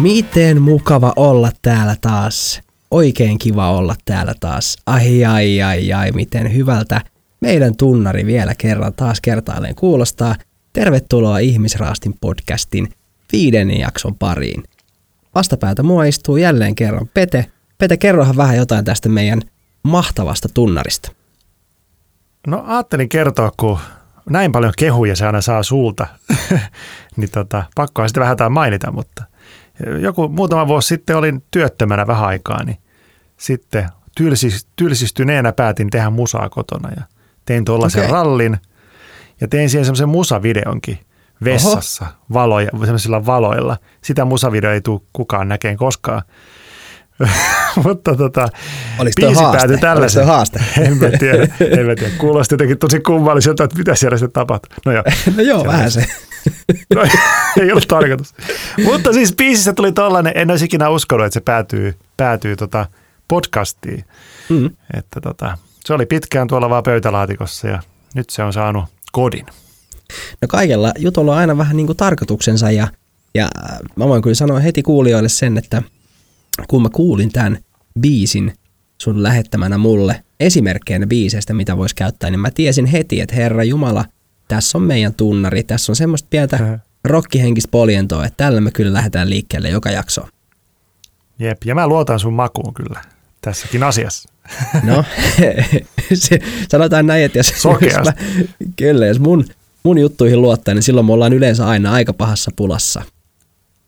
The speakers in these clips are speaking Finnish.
Miten mukava olla täällä taas. Oikein kiva olla täällä taas. Ai ai ai ai, miten hyvältä meidän tunnari vielä kerran taas kertaalleen kuulostaa. Tervetuloa Ihmisraastin podcastin viidennen jakson pariin. Vastapäätä mua istuu jälleen kerran Pete. Pete, kerrohan vähän jotain tästä meidän mahtavasta tunnarista. No ajattelin kertoa, kun näin paljon kehuja se aina saa sulta, niin tota, pakkoa sitten vähän jotain mainita, mutta joku muutama vuosi sitten olin työttömänä vähän aikaa, niin sitten tylsis, tylsistyneenä päätin tehdä musaa kotona ja tein tuollaisen okay. rallin ja tein siihen semmoisen musavideonkin vessassa valoja, semmoisilla valoilla. Sitä musavideo ei tule kukaan näkeen koskaan. Mutta tota, Oliko biisi haaste? päätyi tällaisen. Oliko haaste? en mä tiedä, en mä tiedä. Kuulosti jotenkin tosi kummalliselta, että mitä siellä sitten tapahtuu. No joo. no joo, vähän se. No, ei ollut tarkoitus. Mutta siis biisissä tuli tollainen, en olisi ikinä uskonut, että se päätyy, päätyy tota podcastiin. Mm. Että tota, se oli pitkään tuolla vaan pöytälaatikossa ja nyt se on saanut kodin. No kaikella jutulla on aina vähän niin kuin tarkoituksensa ja, ja mä voin kyllä sanoa heti kuulijoille sen, että kun mä kuulin tämän biisin sun lähettämänä mulle esimerkkeinä biiseistä, mitä voisi käyttää, niin mä tiesin heti, että Herra Jumala, tässä on meidän tunnari, tässä on semmoista pientä rokkihenkistä poljentoa, että tällä me kyllä lähdetään liikkeelle joka jakso. Jep, ja mä luotan sun makuun kyllä tässäkin asiassa. No, se, sanotaan näin, että jos, jos mä, kyllä, jos mun, mun juttuihin luottaa, niin silloin me ollaan yleensä aina aika pahassa pulassa.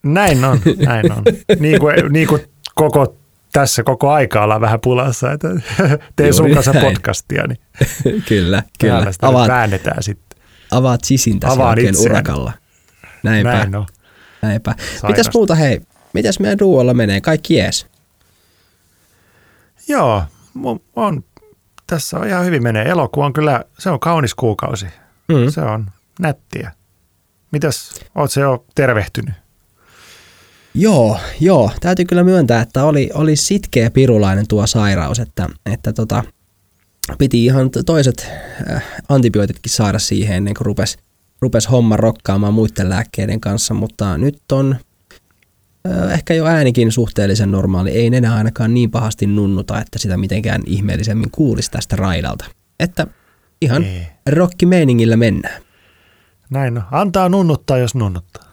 Näin on, näin on. Niin kuin, niin kuin koko tässä koko aika ollaan vähän pulassa, että teen sun kanssa näin. podcastia, niin kyllä, kyllä. Avaat, väännetään sitten. Avaat sisintä oikein itseäni. urakalla. Näinpä. Näin on. Näinpä. Mitäs muuta hei, mitäs meidän duolla menee? Kaikki jees? Joo, on, tässä on ihan hyvin menee. Elokuu on kyllä, se on kaunis kuukausi. Mm. Se on nättiä. Mitäs, oot se jo tervehtynyt? Joo, joo. Täytyy kyllä myöntää, että oli, oli sitkeä pirulainen tuo sairaus, että, että tota, piti ihan toiset äh, antibiootitkin saada siihen ennen kuin rupesi rupes homma rokkaamaan muiden lääkkeiden kanssa, mutta nyt on äh, ehkä jo äänikin suhteellisen normaali. Ei enää ainakaan niin pahasti nunnuta, että sitä mitenkään ihmeellisemmin kuulisi tästä raidalta. Että ihan rockimeiningillä mennään. Näin no. Antaa nunnuttaa, jos nunnuttaa.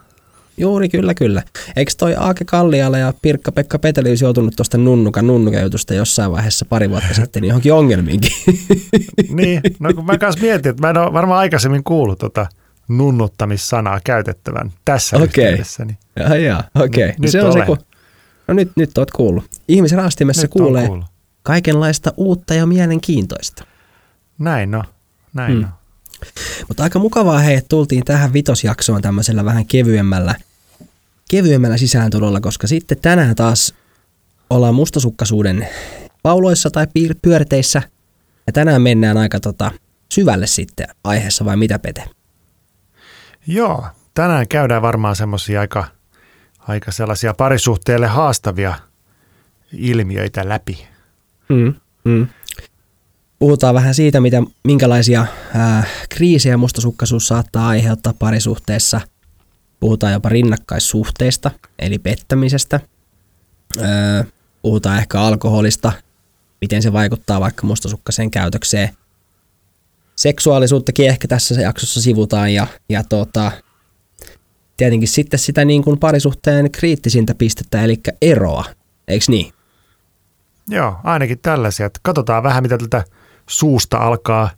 Juuri kyllä, kyllä. Eikö toi Aake Kalliala ja Pirkka-Pekka Peteli olisi joutunut tuosta nunnukan nunnukajutusta jossain vaiheessa pari vuotta sitten niin johonkin ongelmiinkin? niin, no kun mä kanssa mietin, että mä en ole varmaan aikaisemmin kuullut tota nunnuttamissanaa käytettävän tässä okay. yhteydessä. Niin ja, ja, okei. Okay. No, se on se, kun... No nyt, nyt oot kuullut. Ihmisen raastimessa kuulee kaikenlaista uutta ja mielenkiintoista. Näin no, näin hmm. no. Mutta aika mukavaa hei, että tultiin tähän vitosjaksoon tämmöisellä vähän kevyemmällä, kevyemmällä sisääntulolla, koska sitten tänään taas ollaan mustasukkaisuuden pauloissa tai pyörteissä. Ja tänään mennään aika tota, syvälle sitten aiheessa vai mitä Pete? Joo, tänään käydään varmaan semmoisia aika, aika sellaisia parisuhteelle haastavia ilmiöitä läpi. Mm, mm puhutaan vähän siitä, mitä, minkälaisia ää, kriisejä mustasukkaisuus saattaa aiheuttaa parisuhteessa. Puhutaan jopa rinnakkaissuhteista, eli pettämisestä. Ää, puhutaan ehkä alkoholista, miten se vaikuttaa vaikka mustasukkaiseen käytökseen. Seksuaalisuuttakin ehkä tässä jaksossa sivutaan ja, ja tota, tietenkin sitten sitä niin kuin parisuhteen kriittisintä pistettä, eli eroa, eikö niin? Joo, ainakin tällaisia. Katsotaan vähän, mitä tältä suusta alkaa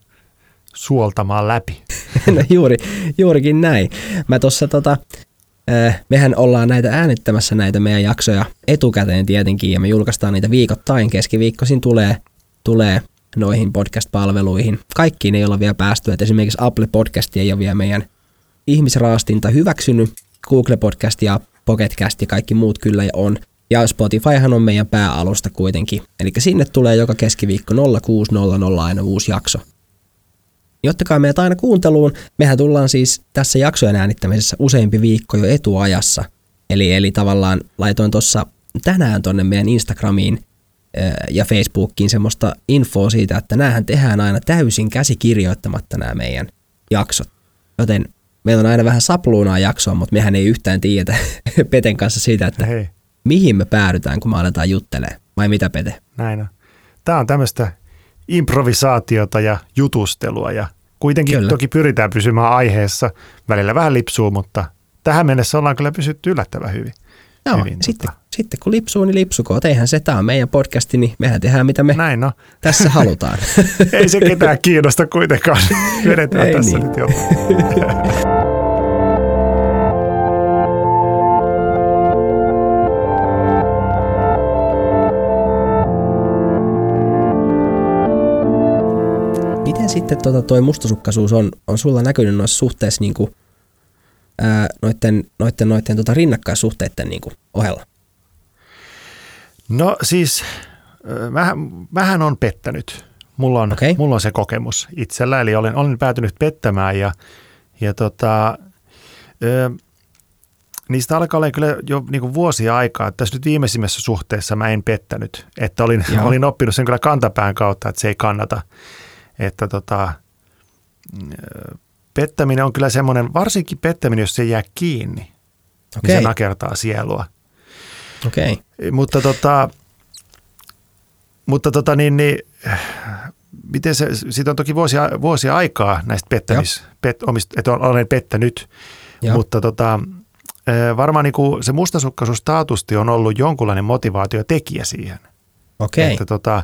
suoltamaan läpi. no juuri, juurikin näin. Mä tossa tota, äh, mehän ollaan näitä äänittämässä näitä meidän jaksoja etukäteen tietenkin ja me julkaistaan niitä viikoittain. Keskiviikkoisin tulee, tulee noihin podcast-palveluihin. Kaikkiin ei olla vielä päästy, että esimerkiksi Apple Podcast ei ole vielä meidän ihmisraastinta hyväksynyt. Google Podcast ja Pocket Cast ja kaikki muut kyllä on. Ja Spotifyhan on meidän pääalusta kuitenkin. Eli sinne tulee joka keskiviikko 0600 aina uusi jakso. Jottakaa meitä aina kuunteluun. Mehän tullaan siis tässä jaksojen äänittämisessä useampi viikko jo etuajassa. Eli, eli tavallaan laitoin tuossa tänään tonne meidän Instagramiin ja Facebookiin semmoista infoa siitä, että näähän tehdään aina täysin käsikirjoittamatta nämä meidän jaksot. Joten meillä on aina vähän sapluunaa jaksoa, mutta mehän ei yhtään tiedä Peten kanssa siitä, että Hei, mihin me päädytään, kun me aletaan juttelemaan. Vai mitä, Pete? näin on. Tämä on tämmöistä improvisaatiota ja jutustelua ja kuitenkin Kyllä. kyllä. toki pyritään pysymään aiheessa. Välillä vähän lipsuu, mutta tähän mennessä ollaan kyllä pysytty yllättävän hyvin. Joo, Hyvin, sitten, tota. sitten kun lipsuu, niin lipsukoot. Eihän se, tämä on meidän podcasti, niin mehän tehdään mitä me Näin no. tässä halutaan. Ei se ketään kiinnosta kuitenkaan. Vedetään Ei tässä niin. nyt jo. Miten sitten tota toi mustasukkaisuus on, on sulla näkynyt noissa suhteissa niinku, ää, noitten, noitten, noitten tota rinnakkaissuhteiden niinku ohella? No siis, mähän, mähän on pettänyt. Mulla on, Okei. mulla on se kokemus itsellä, eli olen, olen päätynyt pettämään ja, ja tota, ö, niistä alkaa olla kyllä jo niin kuin vuosia aikaa. Tässä nyt viimeisimmässä suhteessa mä en pettänyt, että olin, Joo. olin oppinut sen kyllä kantapään kautta, että se ei kannata. Että tota, pettäminen on kyllä semmoinen, varsinkin pettäminen, jos se jää kiinni, niin Okei, se nakertaa sielua. okei. Mutta tota, mutta tota niin, niin miten se, siitä on toki vuosia, vuosia aikaa näistä pettämis, pet, omist, että olen pettänyt, Joo. mutta tota, ö, varmaan niin kuin se mustasukkaisuus taatusti on ollut jonkunlainen motivaatiotekijä siihen. Okei, Että tota,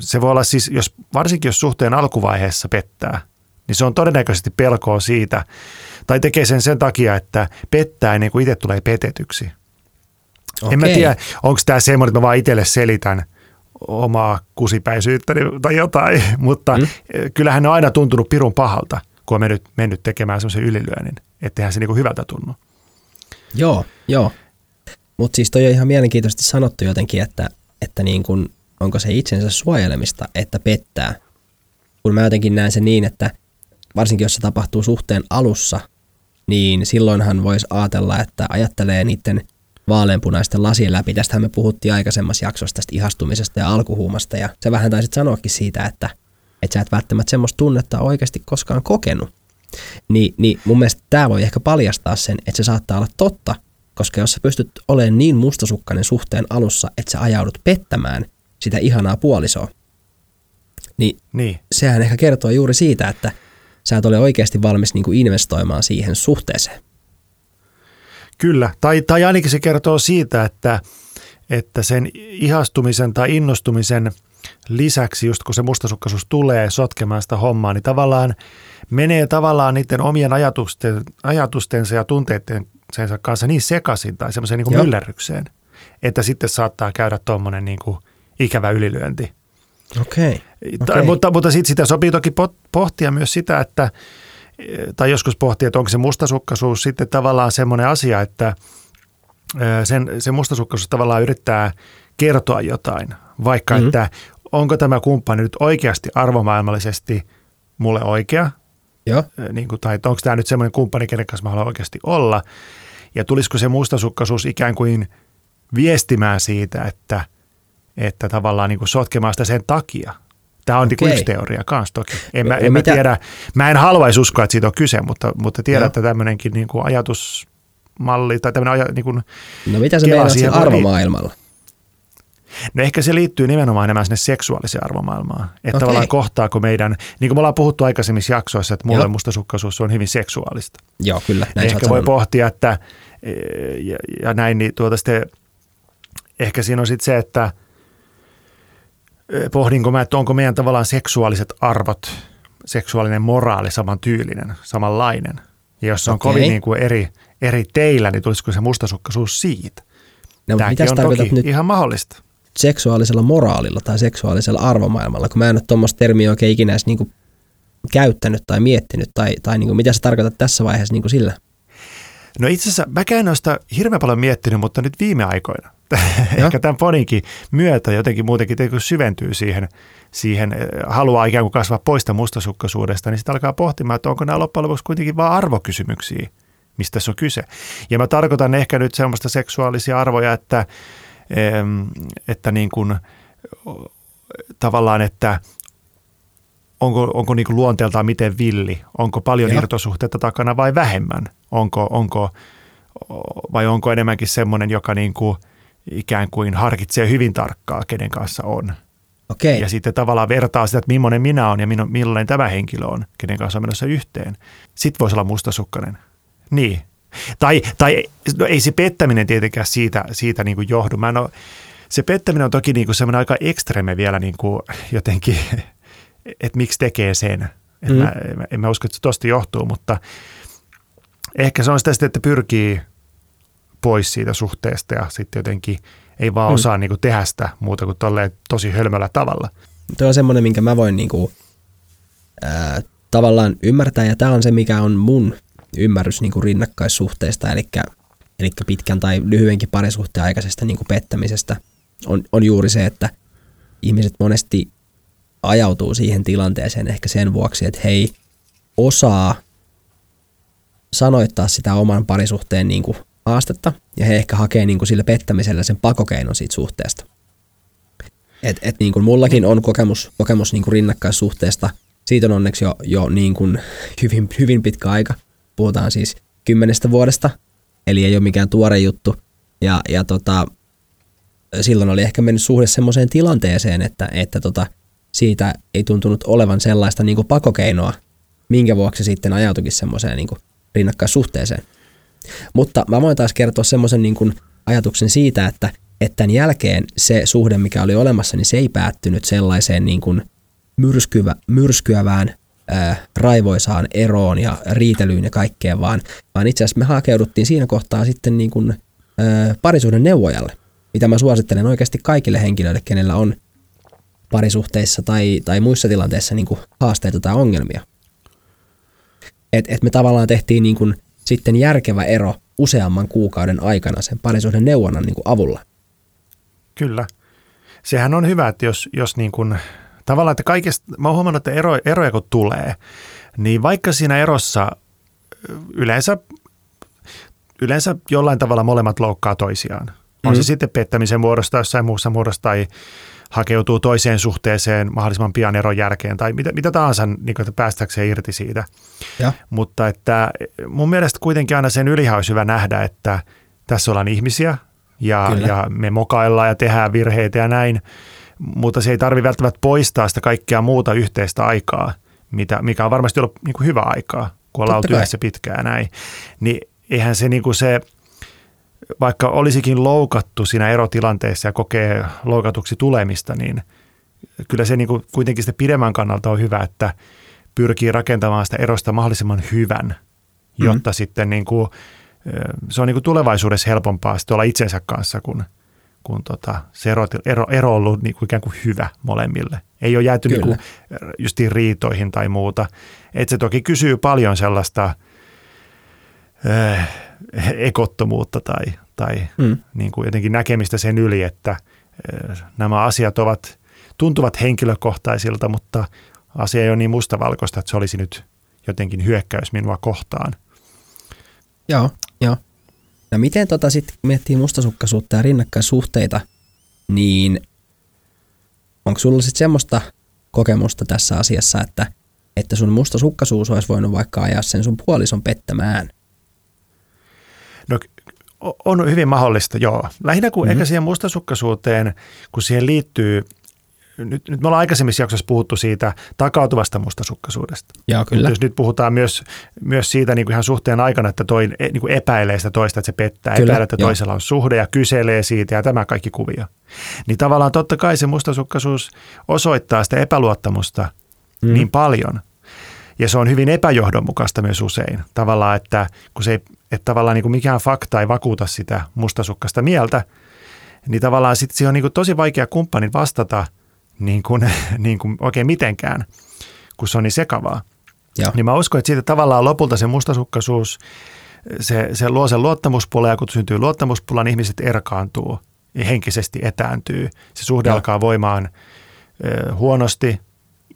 se voi olla siis, jos, varsinkin jos suhteen alkuvaiheessa pettää, niin se on todennäköisesti pelkoa siitä, tai tekee sen sen takia, että pettää ennen kuin itse tulee petetyksi. En mä okei. tiedä, onko tämä semmoinen, että mä vaan itselle selitän omaa kusipäisyyttäni tai jotain, mutta Mm. mm. kyllähän ne on aina tuntunut pirun pahalta, kun on mennyt, mennyt tekemään semmoisen ylilyönnin, etteihän se niinku hyvältä tunnu. Joo, joo. Mutta siis toi on ihan mielenkiintoisesti sanottu jotenkin, että, että niin kun, onko se itsensä suojelemista, että pettää. Kun mä jotenkin näen sen niin, että varsinkin jos se tapahtuu suhteen alussa, niin silloinhan voisi ajatella, että ajattelee niiden vaaleanpunaisten lasien läpi. Tästähän me puhuttiin aikaisemmassa jaksossa tästä ihastumisesta ja alkuhuumasta, ja sä vähän taisit sanoakin siitä, että, että sä et välttämättä semmoista tunnetta oikeasti koskaan kokenut. Niin, niin mun mielestä tämä voi ehkä paljastaa sen, että se saattaa olla totta, koska jos sä pystyt olemaan niin mustasukkainen suhteen alussa, että sä ajaudut pettämään sitä ihanaa puolisoa, niin Niin, sehän ehkä kertoo juuri siitä, että sä et ole oikeasti valmis niin kuin investoimaan siihen suhteeseen. kyllä. Tai, tai ainakin se kertoo siitä, että, että sen ihastumisen tai innostumisen lisäksi, just kun se mustasukkaisuus tulee sotkemaan sitä hommaa, niin tavallaan menee tavallaan niiden omien ajatusten, ajatustensa ja tunteittensa kanssa niin sekaisin tai semmoiseen niin myllerrykseen, että sitten saattaa käydä tuommoinen niin kuin ikävä ylilyönti. Okei. Tai, Okei. mutta, mutta sitten sitä sopii toki pohtia myös sitä, että tai joskus pohtia, että onko se mustasukkaisuus sitten tavallaan semmoinen asia, että sen, se mustasukkaisuus tavallaan yrittää kertoa jotain, vaikka Mhm. mm-hmm. että onko tämä kumppani nyt oikeasti arvomaailmallisesti mulle oikea, ö, niin kuin, tai onko tämä nyt semmoinen kumppani, kenen kanssa mä haluan oikeasti olla, ja tulisiko se mustasukkaisuus ikään kuin viestimään siitä, että, että tavallaan niin kuin sotkemaan sitä sen takia. Tämä on okay. Okei. yksi teoria kanssa toki. En mä, en mä tiedä, mä en haluaisi uskoa, että siitä on kyse, mutta, mutta tiedän, että tämmöinenkin niin kuin ajatusmalli tai tämmöinen aja, niin kuin, No mitä se meinaat siihen arvomaailmalla? no ehkä se liittyy nimenomaan enemmän sinne seksuaaliseen arvomaailmaan. Että Okei. tavallaan kohtaako meidän, niin kuin me ollaan puhuttu aikaisemmissa jaksoissa, että mulle Joo. mustasukkaisuus on hyvin seksuaalista. Joo, kyllä. Näin ehkä voi sanonut. pohtia, että e, ja, ja näin, niin tuota sitten, ehkä siinä on sitten se, että pohdinko mä, että onko meidän tavallaan seksuaaliset arvot, seksuaalinen moraali samantyylinen, samanlainen. Ja jos se on Okei. kovin niin kuin eri, eri teillä, niin tulisiko se mustasukkaisuus siitä? No, Tämäkin on toki nyt ihan mahdollista. seksuaalisella moraalilla tai seksuaalisella arvomaailmalla, kun mä en ole tuommoista termiä oikein ikinä edes niinku käyttänyt tai miettinyt, tai, tai niinku, mitä sä tarkoitat tässä vaiheessa niinku sillä? No itse asiassa mäkään en sitä hirveän paljon miettinyt, mutta nyt viime aikoina, ehkä tämän podinkin myötä jotenkin muutenkin kun syventyy siihen, siihen, eh, haluaa ikään kuin kasvaa poista mustasukkaisuudesta, niin sitten alkaa pohtimaan, että onko nämä loppujen lopuksi kuitenkin vain arvokysymyksiä, mistä tässä on kyse. Ja mä tarkoitan ehkä nyt semmoista seksuaalisia arvoja, että, että niin kuin, tavallaan, että onko, onko niin kuin luonteeltaan miten villi, onko paljon Joo. irtosuhteita takana vai vähemmän, onko, onko, vai onko enemmänkin semmoinen, joka niin kuin ikään kuin harkitsee hyvin tarkkaa, kenen kanssa on. Okei, Ja sitten tavallaan vertaa sitä, että millainen minä on ja millainen tämä henkilö on, kenen kanssa on menossa yhteen. Sitten voisi olla mustasukkainen. Niin. Tai, tai no ei se pettäminen tietenkään siitä, siitä niin kuin johdu. Mä en ole, se pettäminen on toki niin kuin semmoinen aika ekstreme vielä niin kuin jotenkin, että miksi tekee sen. Et Mm. mä, en- en mä usko, että se tosta johtuu, mutta ehkä se on sitä sitten, että pyrkii pois siitä suhteesta ja sitten jotenkin ei vaan Mm. osaa niin kuin tehdä sitä muuta kuin tolleen tosi hölmöllä tavalla. Tuo on semmoinen, minkä mä voin niinku, ää, tavallaan ymmärtää, ja tämä on se, mikä on mun ymmärrys niinku rinnakkaissuhteista, eli, eli pitkän tai lyhyenkin parisuhteen aikaisesta niinku pettämisestä, on, on juuri se, että ihmiset monesti ajautuu siihen tilanteeseen ehkä sen vuoksi, että he ei osaa sanoittaa sitä oman parisuhteen niinku haastetta, ja he ehkä hakee niinku sillä pettämisellä sen pakokeinon siitä suhteesta. Et, et niin kuin mullakin on kokemus, kokemus niin kuin rinnakkaissuhteesta. Siitä on onneksi jo, jo niin kuin hyvin, hyvin pitkä aika. Puhutaan siis kymmenestä vuodesta, eli ei ole mikään tuore juttu. Ja, ja tota, silloin oli ehkä mennyt suhde semmoiseen tilanteeseen, että, että tota, siitä ei tuntunut olevan sellaista niin kuin pakokeinoa, minkä vuoksi sitten ajautuikin semmoiseen niin kuin rinnakkaissuhteeseen. Mutta mä voin taas kertoa semmoisen niin kuin ajatuksen siitä, että, että tämän jälkeen se suhde, mikä oli olemassa, niin se ei päättynyt sellaiseen niin kuin myrskyvä, myrskyävään ää, raivoisaan eroon ja riitelyyn ja kaikkeen, vaan, vaan itse asiassa me hakeuduttiin siinä kohtaa sitten niin kuin, ää, parisuuden neuvojalle, mitä mä suosittelen oikeasti kaikille henkilöille, kenellä on parisuhteissa tai, tai muissa tilanteissa niin kuin haasteita tai ongelmia. Et, et me tavallaan tehtiin niin kuin sitten järkevä ero useamman kuukauden aikana sen parisuhden neuvonnan niin kuin avulla. Kyllä. Sehän on hyvä, että jos, jos niin kuin, tavallaan, että kaikesta, mä oon huomannut, että ero, eroja kun tulee, niin vaikka siinä erossa yleensä, yleensä jollain tavalla molemmat loukkaa toisiaan. On Mhm. se sitten pettämisen muodosta jossain muussa muodossa tai hakeutuu toiseen suhteeseen mahdollisimman pian eron jälkeen tai mitä, mitä tahansa, niin kuin, että päästäkseen irti siitä. Ja. Mutta että mun mielestä kuitenkin aina sen ylihän olisi hyvä nähdä, että tässä ollaan ihmisiä ja, Kyllä. ja me mokaillaan ja tehdään virheitä ja näin, mutta se ei tarvi välttämättä poistaa sitä kaikkea muuta yhteistä aikaa, mitä, mikä on varmasti ollut niin hyvä aikaa, kun ollaan kai. yhdessä pitkään näin. Niin eihän se, niin kuin se, vaikka olisikin loukattu siinä erotilanteessa ja kokee loukatuksi tulemista, niin kyllä se niin kuin kuitenkin sitä pidemmän kannalta on hyvä, että pyrkii rakentamaan sitä erosta mahdollisimman hyvän, jotta mm. sitten niin kuin, se on niin kuin tulevaisuudessa helpompaa sitten olla itsensä kanssa, kun, kun tota, se ero, ero, ero on ollut niin kuin ikään kuin hyvä molemmille. Ei ole jääty niin kuin justiin riitoihin tai muuta. Et se toki kysyy paljon sellaista äh, ekottomuutta tai, tai Mm. niin kuin jotenkin näkemistä sen yli, että äh, nämä asiat ovat, tuntuvat henkilökohtaisilta, mutta asia ei ole niin mustavalkoista, että se olisi nyt jotenkin hyökkäys minua kohtaan. Joo, joo. No miten tota sitten miettii mustasukkaisuutta ja rinnakkaissuhteita, niin onko sulla sitten semmoista kokemusta tässä asiassa, että, että sun mustasukkaisuus olisi voinut vaikka ajaa sen sun puolison pettämään? No on hyvin mahdollista, joo. Lähinnä kun Mhm. mm-hmm. ehkä siihen mustasukkaisuuteen, kun siihen liittyy, nyt, nyt me ollaan aikaisemmissa jaksoissa puhuttu siitä takautuvasta mustasukkaisuudesta. Joo, Mutta jos nyt puhutaan myös, myös siitä niin kuin ihan suhteen aikana, että toi e- niin kuin epäilee sitä toista, että se pettää, Kyllä, epäilee, että joo. toisella on suhde ja kyselee siitä ja tämä kaikki kuvio. Niin tavallaan totta kai se mustasukkaisuus osoittaa sitä epäluottamusta mm. niin paljon. Ja se on hyvin epäjohdonmukaista myös usein. Tavallaan, että kun se ei, että tavallaan niin kuin mikään fakta ei vakuuta sitä mustasukkasta mieltä, niin tavallaan sitten siihen on niin kuin tosi vaikea kumppanin vastata niin kuin, niin kuin oikein mitenkään, kun se on niin sekavaa. Joo. Niin mä uskon, että siitä tavallaan lopulta se mustasukkaisuus, se, se luo sen luottamuspula ja kun syntyy luottamuspula, niin ihmiset erkaantuu ja henkisesti etääntyy. Se suhde Joo. alkaa voimaan ö, huonosti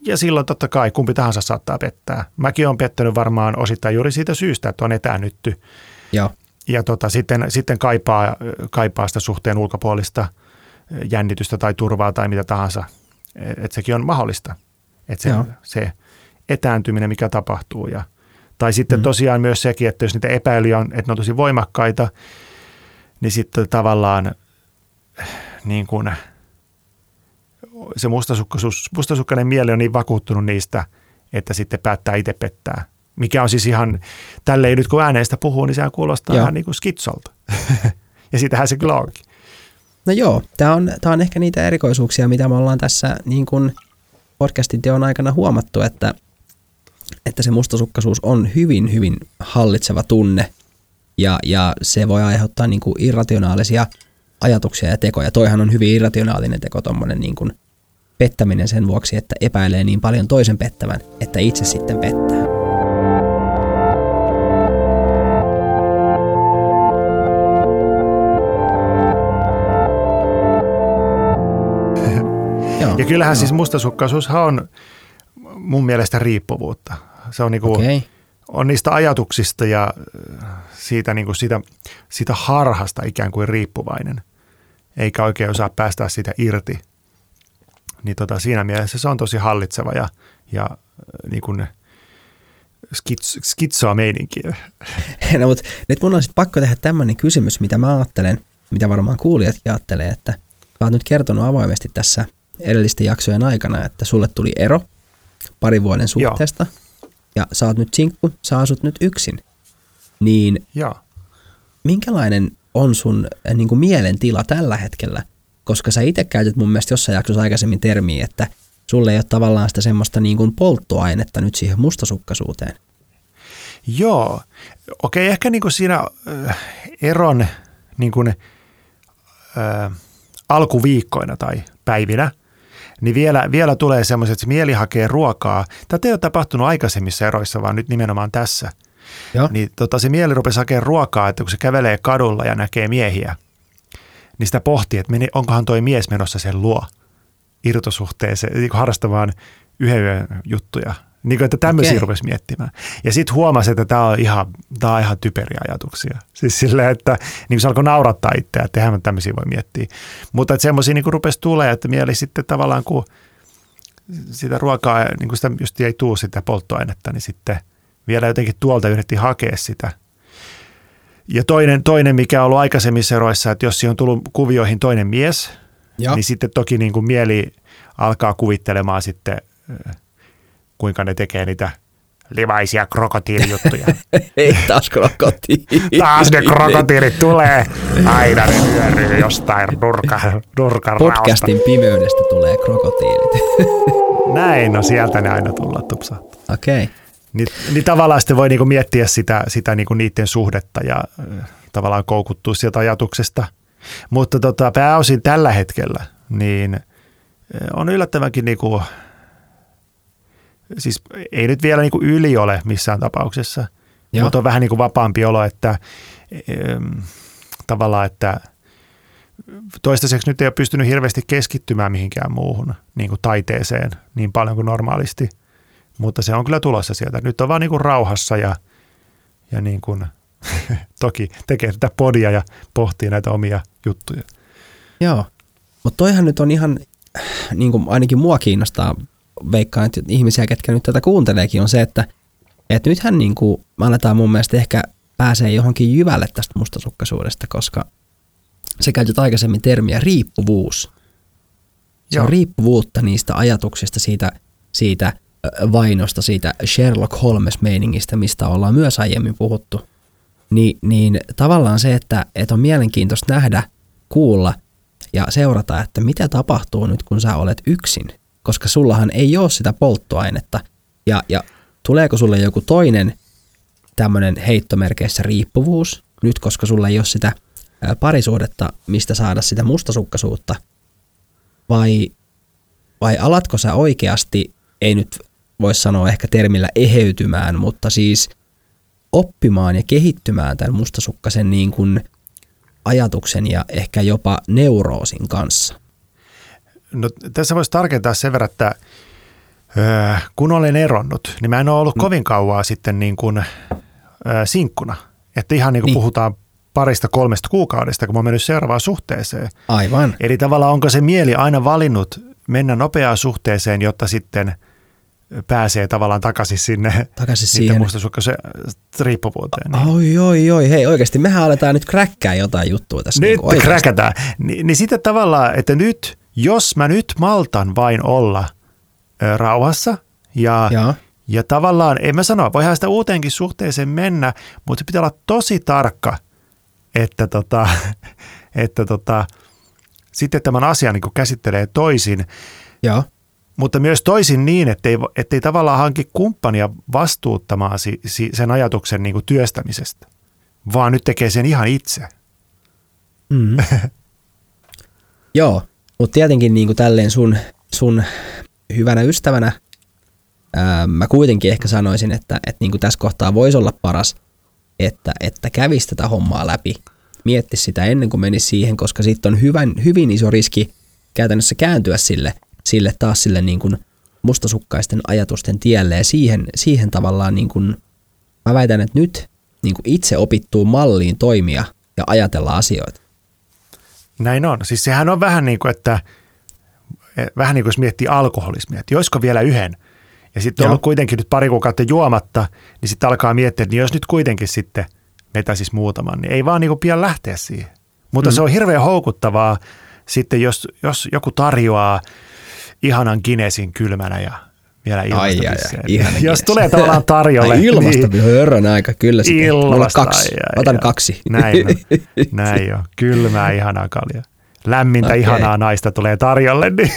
ja silloin totta kai kumpi tahansa saattaa pettää. Mäkin olen pettänyt varmaan osittain juuri siitä syystä, että on etäännytty Joo, ja tota, sitten, sitten kaipaa, kaipaa sitä suhteen ulkopuolista jännitystä tai turvaa tai mitä tahansa. Et sekin on mahdollista. Että se, se etääntyminen, mikä tapahtuu. Ja, tai sitten mm. tosiaan myös sekin, että jos niitä epäilyjä on, että ne on tosi voimakkaita, niin sitten tavallaan niin kuin, se mustasukkainen mieli on niin vakuuttunut niistä, että sitten päättää itse pettää. Mikä on siis ihan, tälleen nyt kun ääneestä puhuu, niin sehän kuulostaa Joo. ihan niin kuin skitsolta. ja sitähän se kyllä onkin. No joo, tämä on, tää on ehkä niitä erikoisuuksia, mitä me ollaan tässä niin kuin podcastin teon aikana huomattu, että, että se mustasukkaisuus on hyvin, hyvin hallitseva tunne ja, ja se voi aiheuttaa niin kuin irrationaalisia ajatuksia ja tekoja. Toihan on hyvin irrationaalinen teko, tuommoinen niin kuin pettäminen sen vuoksi, että epäilee niin paljon toisen pettävän, että itse sitten pettää. Kyllähän no. siis mustasukkaisuushan on mun mielestä riippuvuutta. Se on, niinku, okay. on niistä ajatuksista ja äh, siitä, niinku siitä, siitä harhasta ikään kuin riippuvainen, eikä oikein osaa päästä siitä irti. Niin tota, siinä mielessä se on tosi hallitseva ja, ja äh, niin kuin skits, skitsoa meininkiä. No, mutta nyt mun on sitten pakko tehdä tämmöinen kysymys, mitä mä ajattelen, mitä varmaan kuulijatkin ajattelee, että sä oot nyt kertonut avoimesti tässä edellisten jaksojen aikana, että sulle tuli ero parin vuoden suhteesta Joo. ja sä oot nyt sinkku, sä asut nyt yksin. Niin Joo. minkälainen on sun äh, niin kuin mielentila tällä hetkellä? Koska sä itse käytät mun mielestä jossain jaksossa aikaisemmin termiä, että sulle ei ole tavallaan sitä semmoista niin kuin polttoainetta nyt siihen mustasukkaisuuteen. Joo. Okei, ehkä niin kuin siinä äh, eron niin kuin, äh, alkuviikkoina tai päivinä – niin vielä, vielä tulee semmoiset, että mieli hakee ruokaa. Tätä ei ole tapahtunut aikaisemmissa eroissa, vaan nyt nimenomaan tässä. Joo. Niin tota, se mieli rupesi hakemaan ruokaa, että kun se kävelee kadulla ja näkee miehiä, niin sitä pohtii, että onkohan toi mies menossa sen luo irtosuhteeseen, niin harrastamaan yhden yön juttuja – niin kuin, että tämmöisiä okay. rupesi miettimään. Ja sitten huomasi, että tämä on ihan, tää on ihan typeriä ajatuksia. Siis silleen, että niin se alkoi naurattaa itseä, että eihän tämmöisiä voi miettiä. Mutta että semmoisia niin rupesi tulee, että mieli sitten tavallaan kun sitä ruokaa, niin kuin sitä just ei tuu sitä polttoainetta, niin sitten vielä jotenkin tuolta yritettiin hakea sitä. Ja toinen, toinen mikä on ollut aikaisemmissa eroissa, että jos siihen on tullut kuvioihin toinen mies, ja. niin sitten toki niin kuin mieli alkaa kuvittelemaan sitten – kuinka ne tekee niitä livaisia krokotiilijuttuja. Ei taas krokotiili. taas ne krokotiilit tulee. Aina ne vyöryy jostain nurka, nurkan Podcastin raosta. pimeydestä tulee krokotiilit. Näin, no sieltä ne aina tulla tupsahtaa. Okei. Okay. Niin, niin tavallaan sitten voi niinku miettiä sitä, sitä niinku niiden suhdetta ja äh, tavallaan koukuttua sieltä ajatuksesta. Mutta tota, pääosin tällä hetkellä niin on yllättävänkin niinku, siis ei nyt vielä niin kuin yli ole missään tapauksessa, Joo. mutta on vähän niin kuin vapaampi olo, että ähm, tavallaan, että toistaiseksi nyt ei ole pystynyt hirveästi keskittymään mihinkään muuhun niin kuin taiteeseen niin paljon kuin normaalisti, mutta se on kyllä tulossa sieltä. Nyt on vaan niin kuin rauhassa ja, ja niin kuin, toki tekee tätä podia ja pohtii näitä omia juttuja. Joo, mutta toihan nyt on ihan, niin kuin ainakin mua kiinnostaa veikkaan, että ihmisiä, ketkä nyt tätä kuunteleekin, on se, että, että nythän niin kuin me aletaan mun mielestä ehkä pääsee johonkin jyvälle tästä mustasukkaisuudesta, koska se käytit aikaisemmin termiä riippuvuus. Se Joo. on riippuvuutta niistä ajatuksista, siitä, siitä vainosta, siitä Sherlock Holmes-meiningistä, mistä ollaan myös aiemmin puhuttu. Ni, niin tavallaan se, että, että on mielenkiintoista nähdä, kuulla ja seurata, että mitä tapahtuu nyt, kun sä olet yksin – koska sullahan ei ole sitä polttoainetta. Ja, ja tuleeko sulle joku toinen tämmöinen heittomerkeissä riippuvuus, nyt koska sulla ei ole sitä parisuhdetta, mistä saada sitä mustasukkaisuutta, vai, vai alatko sä oikeasti, ei nyt voi sanoa ehkä termillä eheytymään, mutta siis oppimaan ja kehittymään tämän mustasukkaisen niin kuin ajatuksen ja ehkä jopa neuroosin kanssa? No, tässä voisi tarkentaa sen verran, että öö, kun olen eronnut, niin mä en ole ollut mm. kovin kauaa sitten niin kuin, öö, sinkkuna. Että ihan niin kuin niin. puhutaan parista kolmesta kuukaudesta, kun mä oon mennyt seuraavaan suhteeseen. Aivan. Eli tavallaan onko se mieli aina valinnut mennä nopeaan suhteeseen, jotta sitten pääsee tavallaan takaisin sinne Takaisin siihen mustasukkaisen riippuvuuteen. Niin. Oi, oi, oi, hei oikeasti mehän aletaan nyt kräkkää jotain juttua tässä. Nyt oikeasti. kräkätään. Ni, niin sitten tavallaan, että nyt, jos mä nyt maltan vain olla ö, rauhassa ja, Joo. ja tavallaan, en mä sano, voihan sitä uuteenkin suhteeseen mennä, mutta pitää olla tosi tarkka, että, tota, että tota, sitten tämän asian niin käsittelee toisin, Joo. mutta myös toisin niin, ettei, ettei tavallaan hanki kumppania vastuuttamaan si, si, sen ajatuksen niin työstämisestä, vaan nyt tekee sen ihan itse. Mm. Joo, mutta tietenkin niin kuin tälleen sun, sun hyvänä ystävänä ää, mä kuitenkin ehkä sanoisin, että, että niin kuin tässä kohtaa voisi olla paras, että, että kävisi tätä hommaa läpi, miettisi sitä ennen kuin menisi siihen, koska sitten on hyvän, hyvin iso riski käytännössä kääntyä sille, sille taas sille niin kuin mustasukkaisten ajatusten tielle ja siihen, siihen tavallaan niin kuin, mä väitän, että nyt niin kuin itse opittuu malliin toimia ja ajatella asioita. Näin on. Siis sehän on vähän niin kuin, että eh, vähän niin kuin jos miettii alkoholismia, että josko vielä yhden. Ja sitten on ollut kuitenkin nyt pari kuukautta juomatta, niin sitten alkaa miettiä, että niin jos nyt kuitenkin sitten vetäisi muutaman, niin ei vaan niin kuin pian lähteä siihen. Mutta mm. se on hirveän houkuttavaa sitten, jos, jos joku tarjoaa ihanan Guinnessin kylmänä ja vielä Ai, ai, ai, ilmastopisseen. ihana Jos tulee tavallaan tarjolle. Ai ilmasta niin, aika, kyllä sitä. Mulla kaksi. ai, ai, Otan ai. kaksi. Näin on. Näin on. Kylmää, ihanaa kaljaa. Lämmintä, Okei. ihanaa naista tulee tarjolle, niin